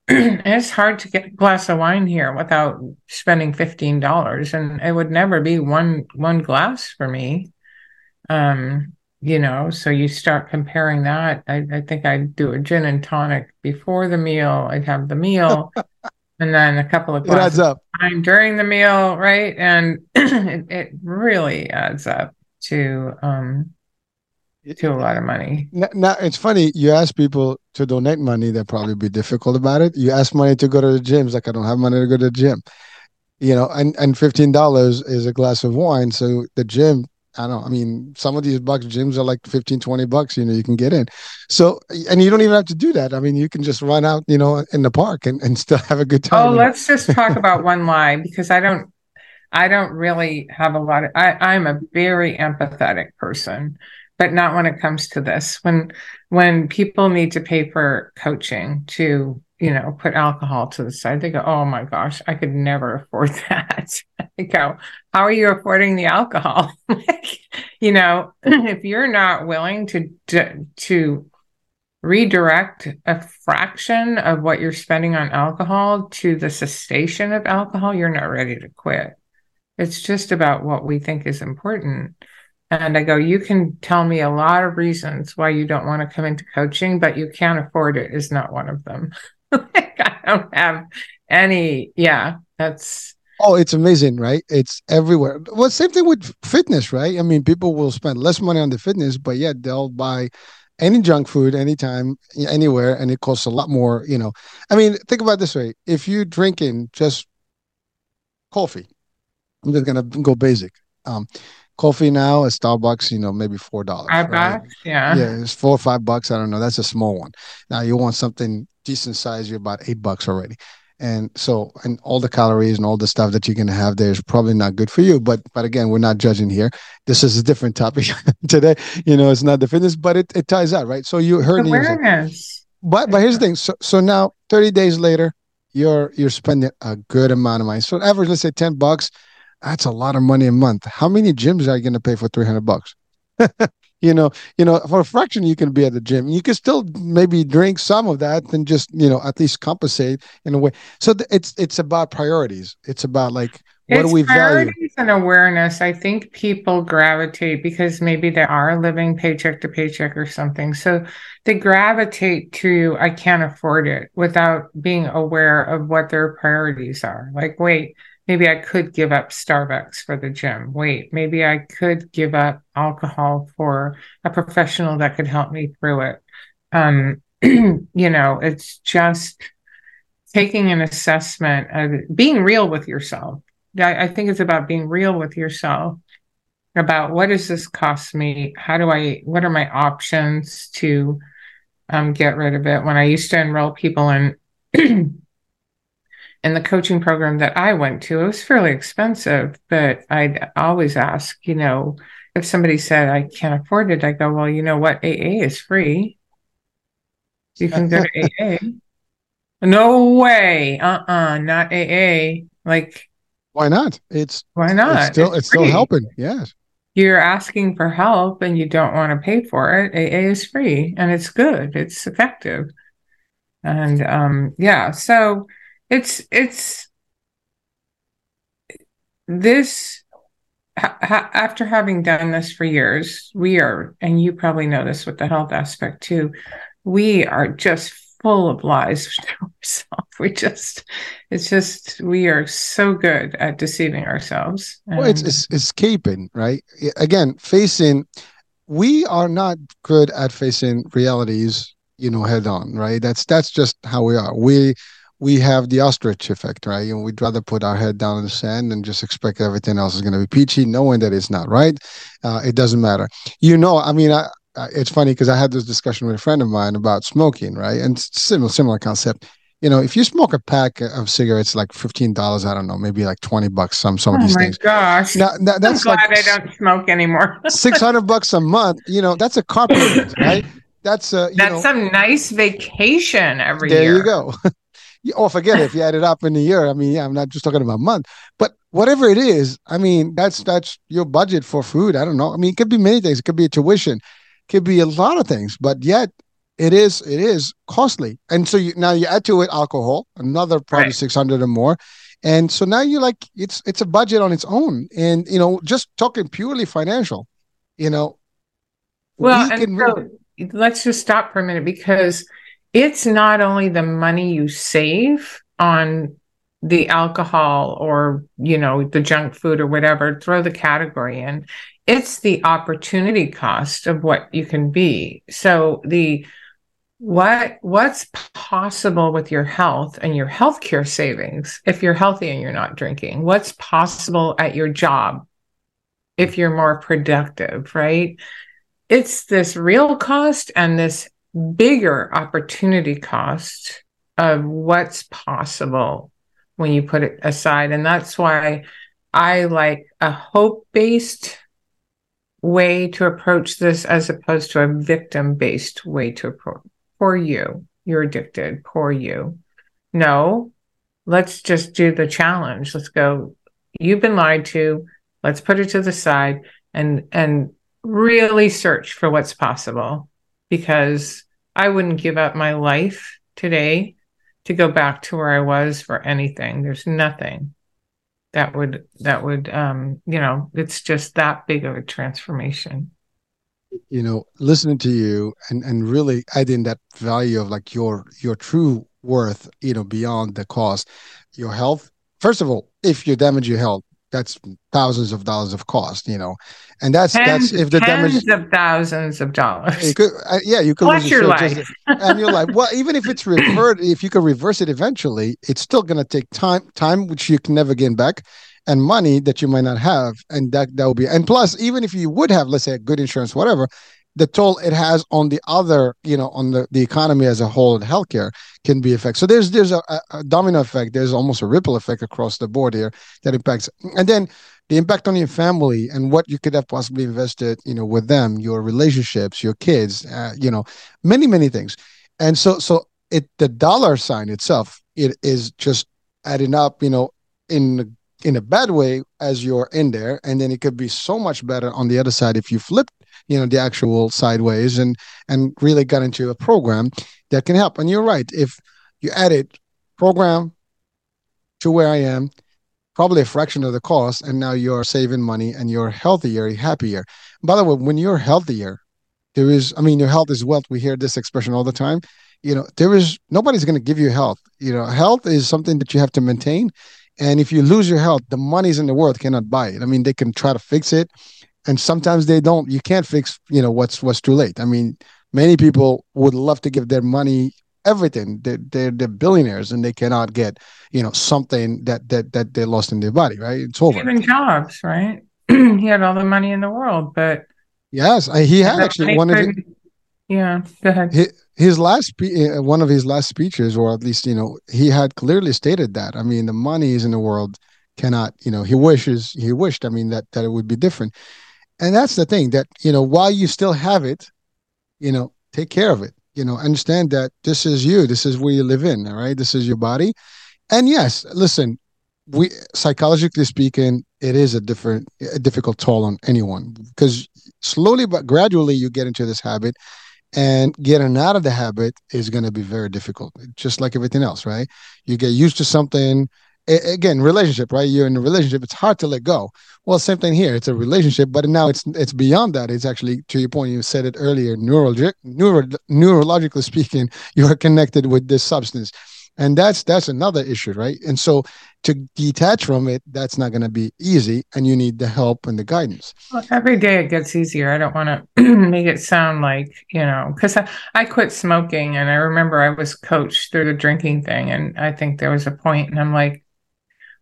it's hard to get a glass of wine here without spending fifteen dollars, and it would never be one one glass for me. Um, you know, so you start comparing that. I, I think I'd do a gin and tonic before the meal. I'd have the meal, and then a couple of glasses of wine during the meal, right? And it, it, really adds up to um to a lot of money. Now, now, it's funny. You ask people to donate money, they'll probably be difficult about it. You ask money to go to the gym, it's like I don't have money to go to the gym. You know, and and fifteen dollars is a glass of wine. So the gym I don't know. I mean, some of these bucks gyms are like 15, 20 bucks, you know, you can get in. So, and you don't even have to do that. I mean, you can just run out, you know, in the park and, and still have a good time. Oh, let's just talk about one lie because I don't, I don't really have a lot of, I, I'm a very empathetic person, but not when it comes to this. When, when people need to pay for coaching to you know, put alcohol to the side. They go, Oh my gosh, I could never afford that. I go, How are you affording the alcohol? you know, mm-hmm. if you're not willing to, to, redirect a fraction of what you're spending on alcohol to the cessation of alcohol, you're not ready to quit. It's just about what we think is important. And I go, you can tell me a lot of reasons why you don't want to come into coaching, but you can't afford it is not one of them. Don't have any. Yeah, that's. Oh, it's amazing, right? It's everywhere. Well, same thing with fitness, right? I mean, people will spend less money on the fitness, but yet they'll buy any junk food anytime, anywhere, and it costs a lot more. You know, I mean, think about this way: if you're drinking just coffee, I'm just gonna go basic. Um, coffee now at Starbucks, you know, maybe four dollars. Five right? bucks, yeah. Yeah, it's four or five bucks. I don't know. That's a small one. Now you want something decent size, you're about eight bucks already. And so, and all the calories and all the stuff that you're going to have there is probably not good for you. But, but again, we're not judging here. This is a different topic today. You know, it's not the fitness, but it, it ties out, right? So you heard awareness. But, but here's the thing. So, so now 30 days later, you're, you're spending a good amount of money. So average, let's say 10 bucks. That's a lot of money a month. How many gyms are you going to pay for 300 bucks? you know you know for a fraction you can be at the gym. You can still maybe drink some of that and just you know at least compensate in a way. So th- it's it's about priorities. It's about like what it's do we value? Priorities and awareness. I think people gravitate because maybe they are living paycheck to paycheck or something. So they gravitate to i can't afford it without being aware of what their priorities are. Like wait maybe I could give up Starbucks for the gym. Wait, maybe I could give up alcohol for a professional that could help me through it. Um, you know, it's just taking an assessment of being real with yourself. I, I think it's about being real with yourself about what does this cost me? How do I, what are my options to um, get rid of it? When I used to enroll people in in the coaching program that I went to, it was fairly expensive, but I'd always ask, you know, if somebody said I can't afford it, I go, well, you know what? AA is free. You can go to AA. No way. Uh-uh, not AA. Like why not? It's why not? It's still it's, it's still helping. Yes. You're asking for help and you don't want to pay for it. AA is free and it's good. It's effective. And um yeah, so it's it's this ha, after having done this for years we are and you probably know this with the health aspect too we are just full of lies to ourselves. We just it's just we are so good at deceiving ourselves well it's, it's escaping right? Again facing we are not good at facing realities you know head on right? That's that's just how we are. We we have the ostrich effect, right? And we'd rather put our head down in the sand and just expect everything else is going to be peachy, knowing that it's not, right? Uh, it doesn't matter. You know, I mean, I, I, it's funny because I had this discussion with a friend of mine about smoking, right? And similar, similar concept. You know, if you smoke a pack of cigarettes, like fifteen dollars, I don't know, maybe like twenty bucks. Some some of these things. Oh my gosh! Now, that, that's I'm glad like I don't smoke anymore. six hundred bucks a month. You know, that's a car payment, right? That's uh, that's know, some nice vacation every there year. There you go. or oh, forget it if you add it up in a year. I mean, yeah, I'm not just talking about a month, but whatever it is, I mean, that's that's your budget for food. I don't know. I mean, it could be many things. It could be a tuition, it could be a lot of things, but yet it is it is costly. And so you now you add to it alcohol, another probably right. six hundred or more. And so now you're like it's it's a budget on its own. And you know, just talking purely financial, you know. Well, we and so let's just stop for a minute because it's not only the money you save on the alcohol or you know the junk food or whatever throw the category in. It's the opportunity cost of what you can be. So the what what's possible with your health and your healthcare savings if you're healthy and you're not drinking? What's possible at your job if you're more productive right? It's this real cost and this bigger opportunity cost of what's possible when you put it aside. And that's why I like a hope based way to approach this as opposed to a victim based way to approach. Poor you, you're addicted. Poor you. No, let's just do the challenge. Let's go. You've been lied to. Let's put it to the side and and really search for what's possible because I wouldn't give up my life today to go back to where I was for anything. There's nothing that would that would um you know it's just that big of a transformation you know listening to you and and really adding that value of like your your true worth you know beyond the cost your health first of all if you damage your health that's thousands of dollars of cost, you know, and that's tens, that's if the tens damage of thousands of dollars. Could, uh, yeah, you could lose your life, just, and you're like, well, even if it's referred, if you could reverse it eventually, it's still going to take time, time which you can never gain back, and money that you might not have, and that that will be, and plus, even if you would have, let's say, good insurance, whatever, the toll it has on the other, you know, on the, the economy as a whole and healthcare can be affected. So there's there's a, a, domino effect. There's almost a ripple effect across the board here that impacts. And then the impact on your family and what you could have possibly invested, you know, with them, your relationships, your kids, uh, you know, many many things. And so so it the dollar sign itself it is just adding up, you know, in in a bad way as you're in there and then it could be so much better on the other side if you flip you know the actual sideways and and really got into a program that can help. And you're right if you added program to where i am probably a fraction of the cost and now you're saving money and you're healthier happier. By the way when you're healthier there is i mean your health is wealth. We hear this expression all the time. You know there is nobody's going to give you health. You know health is something that you have to maintain. And if you lose your health the monies in the world cannot buy it. I mean they can try to fix it and sometimes they don't you can't fix you know what's what's too late. I mean many people would love to give their money everything. They're, they're, they're billionaires and they cannot get you know something that that that they lost in their body right? It's over. Even jobs right? He had all the money in the world but yes he had actually one of yeah go ahead. His, his last uh, one of his last speeches or at least you know he had clearly stated that. I mean the money is in the world cannot you know he wishes he wished i mean that that it would be different and that's the thing that you know while you still have it you know take care of it you know understand that this is you this is where you live in all right? This is your body. And yes listen we psychologically speaking it is a different a difficult toll on anyone because slowly but gradually you get into this habit and getting out of the habit is going to be very difficult just like everything else right? You get used to something again relationship right? You're in a relationship it's hard to let go. Well same thing here it's a relationship but now it's it's beyond that. It's actually to your point you said it earlier neurologic neuro, neurologically speaking you are connected with this substance. And that's that's another issue right? And so to detach from it that's not going to be easy and you need the help and the guidance. Well, every day it gets easier. I don't want to make it sound like you know because I, I quit smoking and i remember i was coached through the drinking thing and i think there was a point and i'm like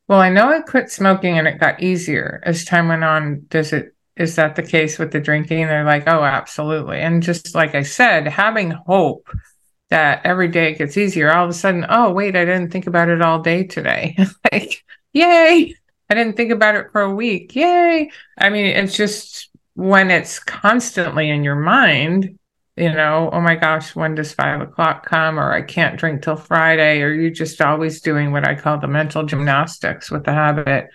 well, I know I quit smoking and it got easier as time went on. Does it is that the case with the drinking? They're like, oh, absolutely. And just like I said, having hope that every day it gets easier, all of a sudden, oh, wait, I didn't think about it all day today. like, yay. I didn't think about it for a week. Yay. I mean, it's just when it's constantly in your mind, you know, oh my gosh, when does five o'clock come? Or I can't drink till Friday, or you're just always doing what I call the mental gymnastics with the habit.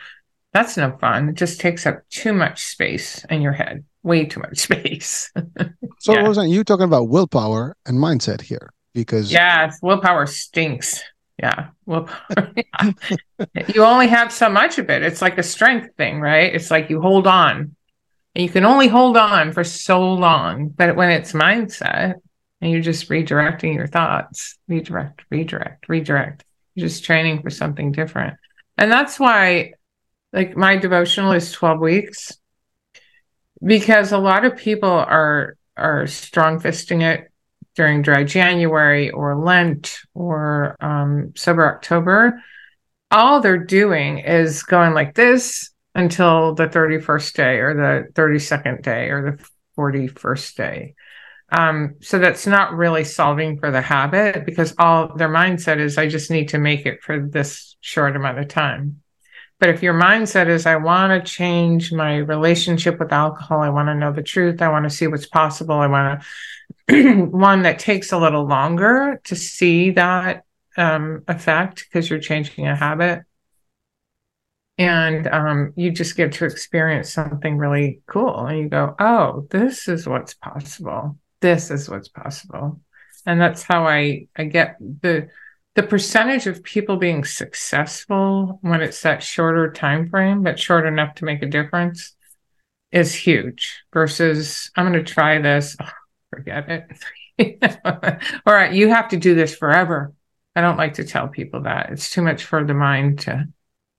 That's no fun. It just takes up too much space in your head, way too much space. so, yeah. Rose Ann, you talking about willpower and mindset here because. Yeah, willpower stinks. Yeah. Willpower. yeah. you only have so much of it. It's like a strength thing, right? It's like you hold on and you can only hold on for so long. But when it's mindset and you're just redirecting your thoughts, redirect, redirect, redirect, You're just training for something different. And that's why, like, my devotional is 12 weeks because a lot of people are are strong fisting it during dry January or Lent or um, sober October. All they're doing is going like this until the 31st day or the 32nd day or the 41st day. Um, so that's not really solving for the habit because all their mindset is, I just need to make it for this short amount of time. But if your mindset is, I want to change my relationship with alcohol, I want to know the truth, I want to see what's possible, I want to, one that takes a little longer to see that um, effect because you're changing a habit. And um, you just get to experience something really cool. And you go, oh, this is what's possible. This is what's possible. And that's how i i get the the percentage of people being successful when it's that shorter time frame but short enough to make a difference is huge versus i'm going to try this. Oh, forget it. All right you have to do this forever. I don't like to tell people that. It's too much for the mind to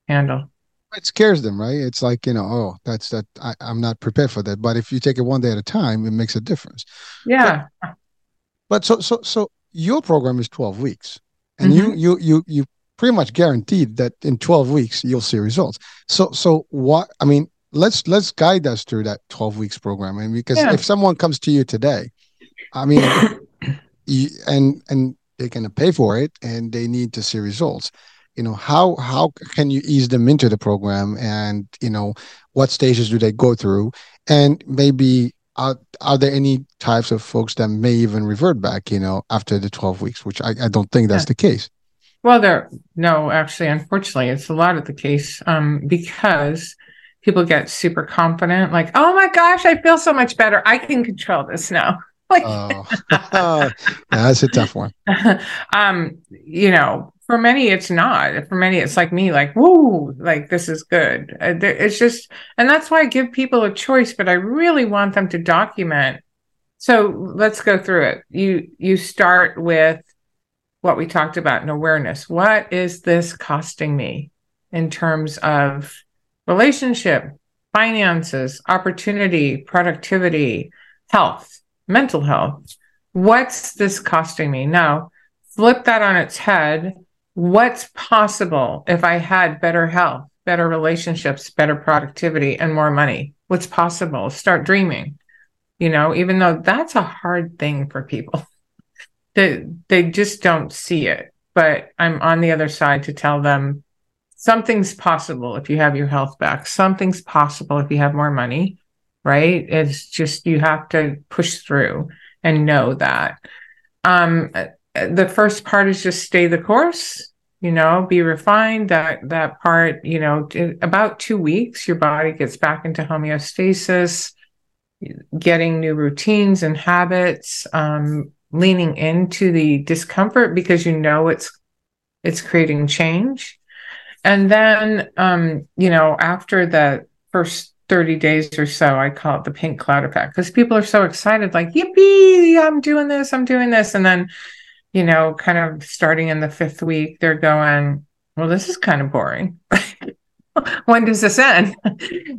handle it scares them, right? It's like you know, oh, that's that. I, am not prepared for that. But if you take it one day at a time, it makes a difference. Yeah. But, but so so so your program is 12 weeks, and mm-hmm. you you you you pretty much guaranteed that in 12 weeks you'll see results. So so what? I mean, let's let's guide us through that 12 weeks program. and because yeah. if someone comes to you today, I mean, you, and and they're going to pay for it, and they need to see results you know how how can you ease them into the program and you know what stages do they go through and maybe are, are there any types of folks that may even revert back you know after the 12 weeks which i, I don't think that's yeah. the case well there no actually unfortunately it's a lot of the case um, because people get super confident like oh my gosh i feel so much better i can control this now like oh. that's a tough one um you know for many it's not. For many it's like me like whoa like this is good. Uh, it's just and that's why i give people a choice but i really want them to document. So let's go through it. You you start with what we talked about in awareness. What is this costing me in terms of relationship finances opportunity productivity health mental health? What's this costing me? Now flip that on its head what's possible if I had better health, better relationships, better productivity, and more money? What's possible? Start dreaming. You know, even though that's a hard thing for people, they, they just don't see it. But I'm on the other side to tell them something's possible if you have your health back, something's possible if you have more money, right? It's just you have to push through and know that. Um, the first part is just stay the course you know be refined that that part you know about two weeks your body gets back into homeostasis getting new routines and habits um, leaning into the discomfort because you know it's it's creating change. And then um, you know after the first 30 days or so i call it the pink cloud effect because people are so excited like yippee! I'm doing this i'm doing this. And then you know, kind of starting in the fifth week, they're going, well, this is kind of boring. when does this end?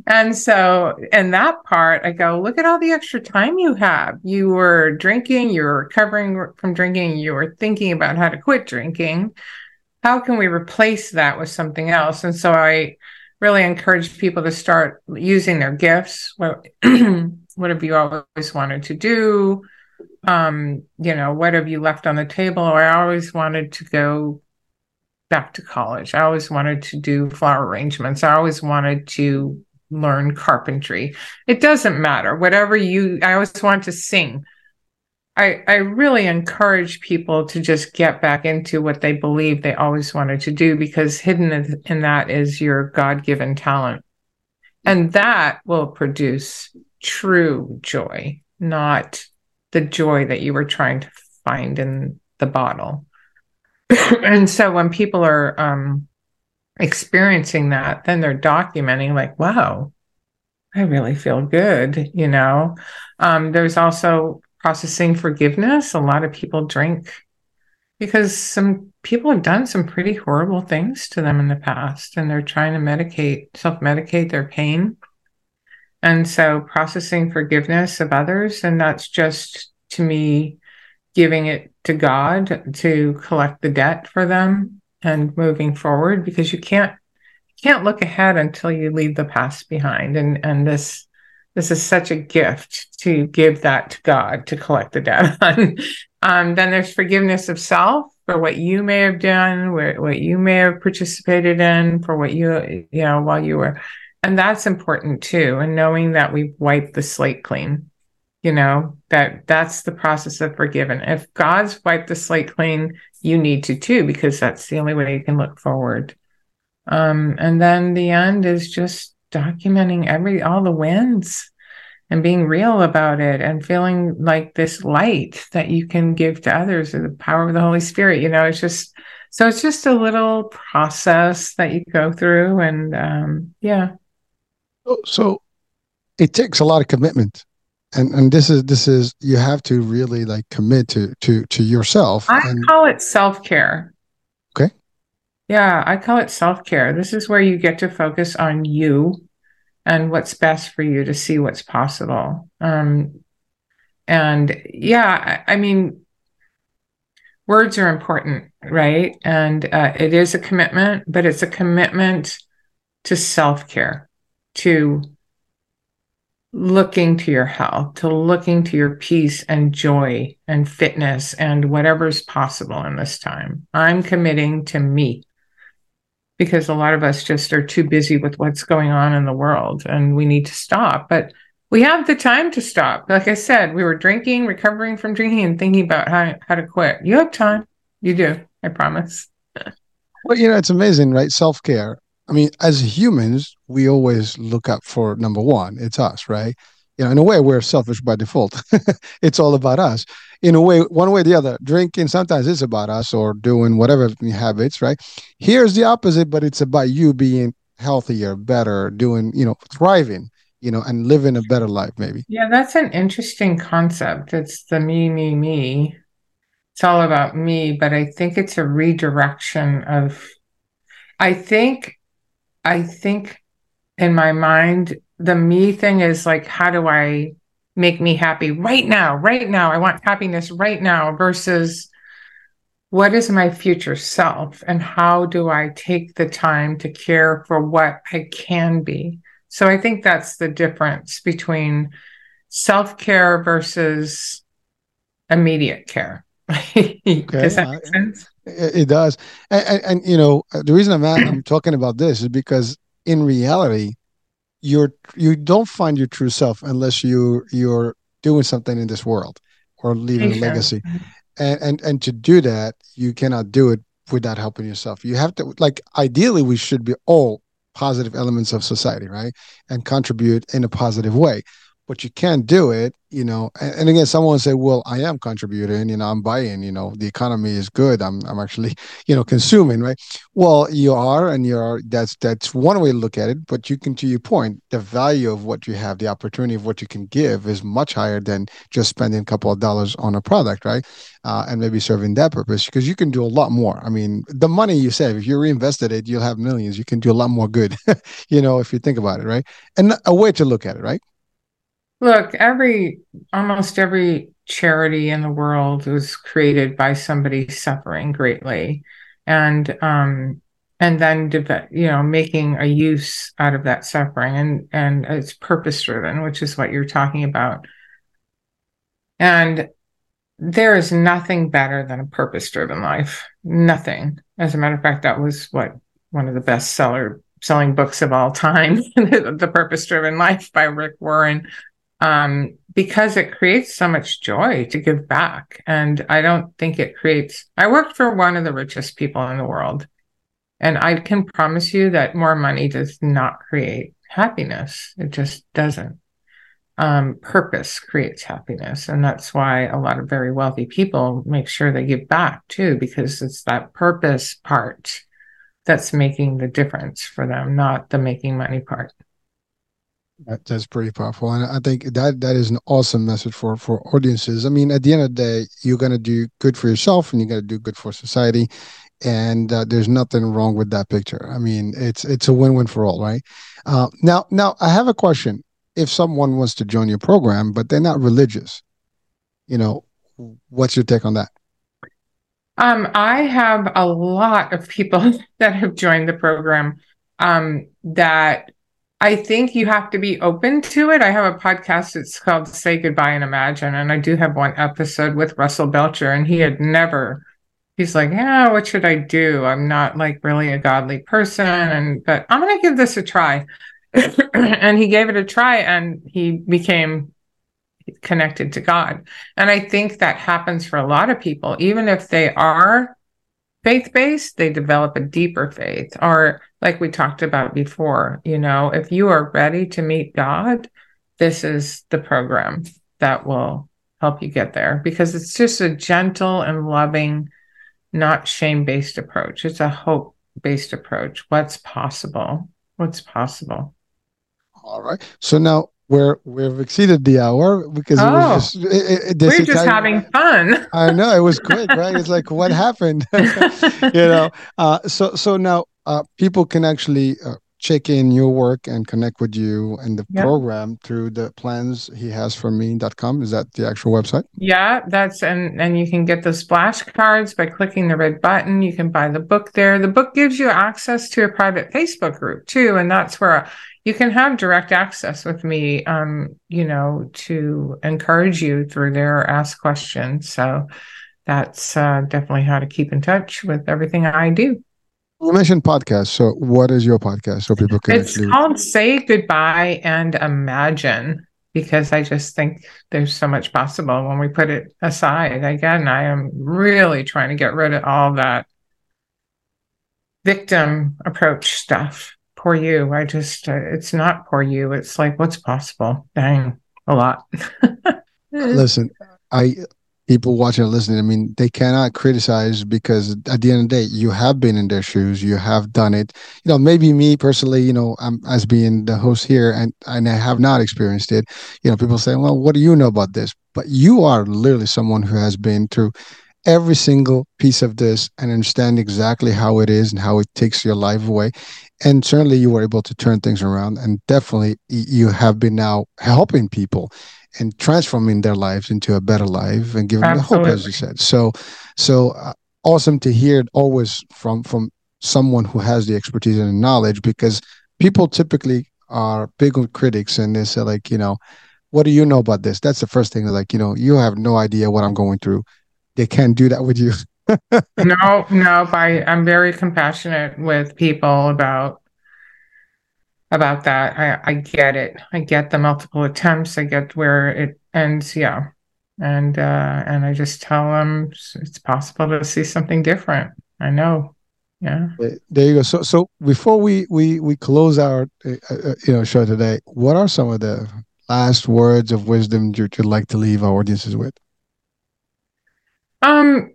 and so, in that part, I go, look at all the extra time you have. You were drinking, you were recovering from drinking, you were thinking about how to quit drinking. How can we replace that with something else? And so, I really encourage people to start using their gifts. What, what have you always wanted to do? Um, you know, what have you left on the table? Or I always wanted to go back to college. I always wanted to do flower arrangements. I always wanted to learn carpentry. It doesn't matter. Whatever you I always want to sing. I I really encourage people to just get back into what they believe they always wanted to do because hidden in, that is your God-given talent. And that will produce true joy, not the joy that you were trying to find in the bottle. and so when people are um, experiencing that, then they're documenting, like, wow, I really feel good, you know. Um, there's also processing forgiveness. A lot of people drink, because some people have done some pretty horrible things to them in the past and they're trying to medicate, self medicate their pain. And so processing forgiveness of others, and that's just to me giving it to God to collect the debt for them and moving forward because you can't can't look ahead until you leave the past behind and and this this is such a gift to give that to God to collect the debt on. um, then there's forgiveness of self for what you may have done, where, what you may have participated in, for what you you know while you were, and that's important too. And knowing that we've wiped the slate clean, you know that that's the process of forgiven. If God's wiped the slate clean, you need to too, because that's the only way you can look forward. Um, and then the end is just documenting every all the wins and being real about it and feeling like this light that you can give to others or the power of the Holy Spirit. You know, it's just so it's just a little process that you go through and um, yeah. So it takes a lot of commitment. And and this is this is you have to really like commit to to to yourself. I and- call it self-care. Okay. Yeah, I call it self-care. This is where you get to focus on you and what's best for you to see what's possible. Um, and yeah, I, I, mean, words are important, right? And uh, it is a commitment, but it's a commitment to self care, to looking to your health, to looking to your peace and joy and fitness and whatever's possible in this time. I'm committing to me because a lot of us just are too busy with what's going on in the world and we need to stop. But we have the time to stop. Like I said, we were drinking, recovering from drinking, and thinking about how, how to quit. You have time. You do. I promise. Well, you know, it's amazing, right? Self care. I mean, as humans, we always look up for number one. It's us, right? You know, in a way, we're selfish by default. it's all about us in a way, one way or the other. Drinking sometimes is about us or doing whatever habits, right? Here's the opposite, but it's about you being healthier, better, doing, you know, thriving, you know, and living a better life, maybe. Yeah, that's an interesting concept. It's the me, me, me. It's all about me, but I think it's a redirection of, I think, I think in my mind, the me thing is like, how do I make me happy right now, right now. I want happiness right now versus what is my future self and how do I take the time to care for what I can be? So I think that's the difference between self care versus immediate care. okay. Does that uh, make sense? It, does. And, and, and, you know, the reason I'm, I'm talking about this is because in reality, you're you don't find your true self unless you you're doing something in this world or leaving a legacy. And, and and to do that you cannot do it without helping yourself. You have to like ideally we should be all positive elements of society right? And contribute in a positive way but you can't do it you know and, and, again someone say well i am contributing you know i'm buying you know the economy is good i'm i'm actually you know consuming right? Well you are and you're that's that's one way to look at it but you can to your point the value of what you have the opportunity of what you can give is much higher than just spending a couple of dollars on a product right? Uh, and maybe serving that purpose because you can do a lot more. I mean the money you save if you reinvested it you'll have millions you can do a lot more good you know if you think about it right? And a way to look at it right Look, every almost every charity in the world was created by somebody suffering greatly, and um, and then you know making a use out of that suffering, and and it's purpose driven, which is what you're talking about. And there is nothing better than a purpose driven life. Nothing. As a matter of fact, that was what one of the best seller selling books of all time, The Purpose Driven Life by Rick Warren um, because it creates so much joy to give back. And I don't think it creates, I worked for one of the richest people in the world. And I can promise you that more money does not create happiness. It just doesn't. Um, purpose creates happiness. And that's why a lot of very wealthy people make sure they give back too, because it's that purpose part that's making the difference for them, not the making money part. That, that's pretty powerful, and I think that that is an awesome message for for audiences. I mean, at the end of the day, you're gonna do good for yourself, and you're gonna do good for society, and uh, there's nothing wrong with that picture. I mean, it's it's a win win for all, right? Uh, now, now I have a question. If someone wants to join your program, but they're not religious, you know, what's your take on that? Um, I have a lot of people that have joined the program um, that I think you have to be open to it. I have a podcast. It's called Say Goodbye and Imagine. And I do have one episode with Russell Belcher, and he had never, he's like, Yeah, what should I do? I'm not like really a godly person. And, but I'm going to give this a try. and he gave it a try and he became connected to God. And I think that happens for a lot of people, even if they are faith based, they develop a deeper faith. Or, like we talked about before, you know, if you are ready to meet God, this is the program that will help you get there because it's just a gentle and loving, not shame based approach. It's a hope based approach. What's possible? What's possible? All right. So now we're we've exceeded the hour because oh, it was just, it, it, we're just having fun. I know it was quick, right? It's like what happened, you know. Uh, so so now uh, people can actually uh, check in your work and connect with you and the yep. program through theplanshehasforme.com. Is that the actual website? Yeah, that's and and you can get the splash cards by clicking the red button. You can buy the book there. The book gives you access to a private Facebook group too, and that's where you can have direct access with me um, you know to encourage you through there ask questions so that's uh, definitely how to keep in touch with everything i do you mentioned podcast so what is your podcast so people can it's actually... called say goodbye and imagine because i just think there's so much possible when we put it aside again i am really trying to get rid of all that victim approach stuff poor you. I just, uh, it's not poor you. It's like, what's possible? Dang, a lot. Listen, I, people watching and listening, I mean, they cannot criticize because at the end of the day, you have been in their shoes, you have done it. You know, maybe me personally, you know, I'm as being the host here and, and I have not experienced it. You know, people say, well, what do you know about this? But you are literally someone who has been through every single piece of this and understand exactly how it is and how it takes your life away and certainly you were able to turn things around and definitely you have been now helping people and transforming their lives into a better life and giving Absolutely. them the hope as you said. So so uh, awesome to hear it always from from someone who has the expertise and the knowledge because people typically are big critics and they say like you know what do you know about this? That's the first thing like you know you have no idea what i'm going through. They can't do that with you. No, no, I, I'm very compassionate with people about about that. I, I get it. I get the multiple attempts. I get where it ends. Yeah. And uh and I just tell them it's possible to see something different. I know. Yeah. There you go. So so before we we we close our uh, uh, you know show today, what are some of the last words of wisdom you'd like to leave our audiences with? Um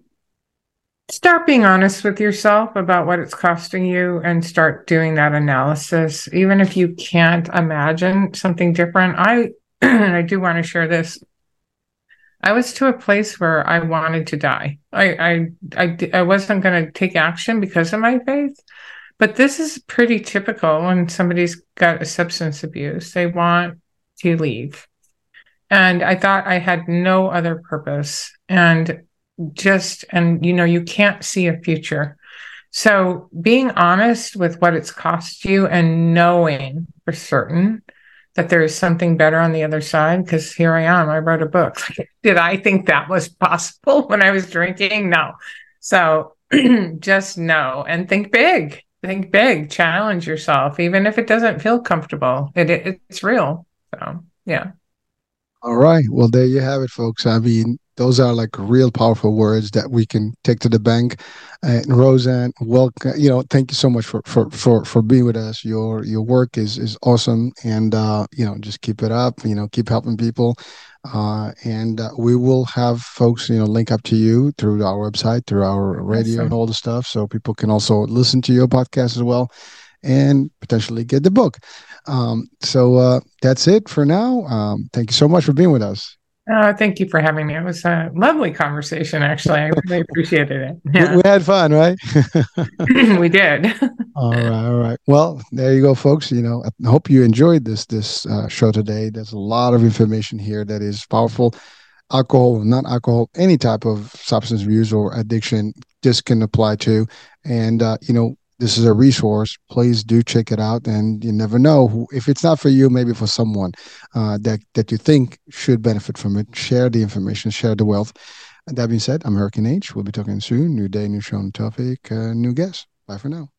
start being honest with yourself about what it's costing you and start doing that analysis. Even if you can't imagine something different i i do want to share this. I was to a place where i wanted to die. I i i, I wasn't going to take action because of my faith but this is pretty typical when somebody's got a substance abuse. They want to leave. And i thought i had no other purpose. And just and you know you can't see a future. So being honest with what it's cost you and knowing for certain that there is something better on the other side because here i am i wrote a book. Did i think that was possible when i was drinking? No. So just know and think big. Think big. Challenge yourself even if it doesn't feel comfortable. It, it it's real. So yeah. All right. Well there you have it folks. I mean those are like real powerful words that we can take to the bank and Rose Ann welcome you know thank you so much for for for for being with us your your work is is awesome and uh you know just keep it up you know keep helping people uh and uh, we will have folks you know link up to you through our website through our radio awesome. and all the stuff so people can also listen to your podcast as well and potentially get the book Um, so uh, that's it for now. Um, thank you so much for being with us. Uh, thank you for having me. It was a lovely conversation, actually. I really appreciated it. Yeah. We, we, had fun, right? we did. all right, all right. Well, there you go, folks. You know, I hope you enjoyed this this uh, show today. There's a lot of information here that is powerful. Alcohol, not alcohol, any type of substance abuse or addiction, this can apply to. And uh, you know, this is a resource. Please do check it out. And you never know who, if it's not for you, maybe for someone uh, that that you think should benefit from it. Share the information, share the wealth. And that being said, I'm Hurricane H. We'll be talking soon. New day, new show, new topic, uh, new guest. Bye for now.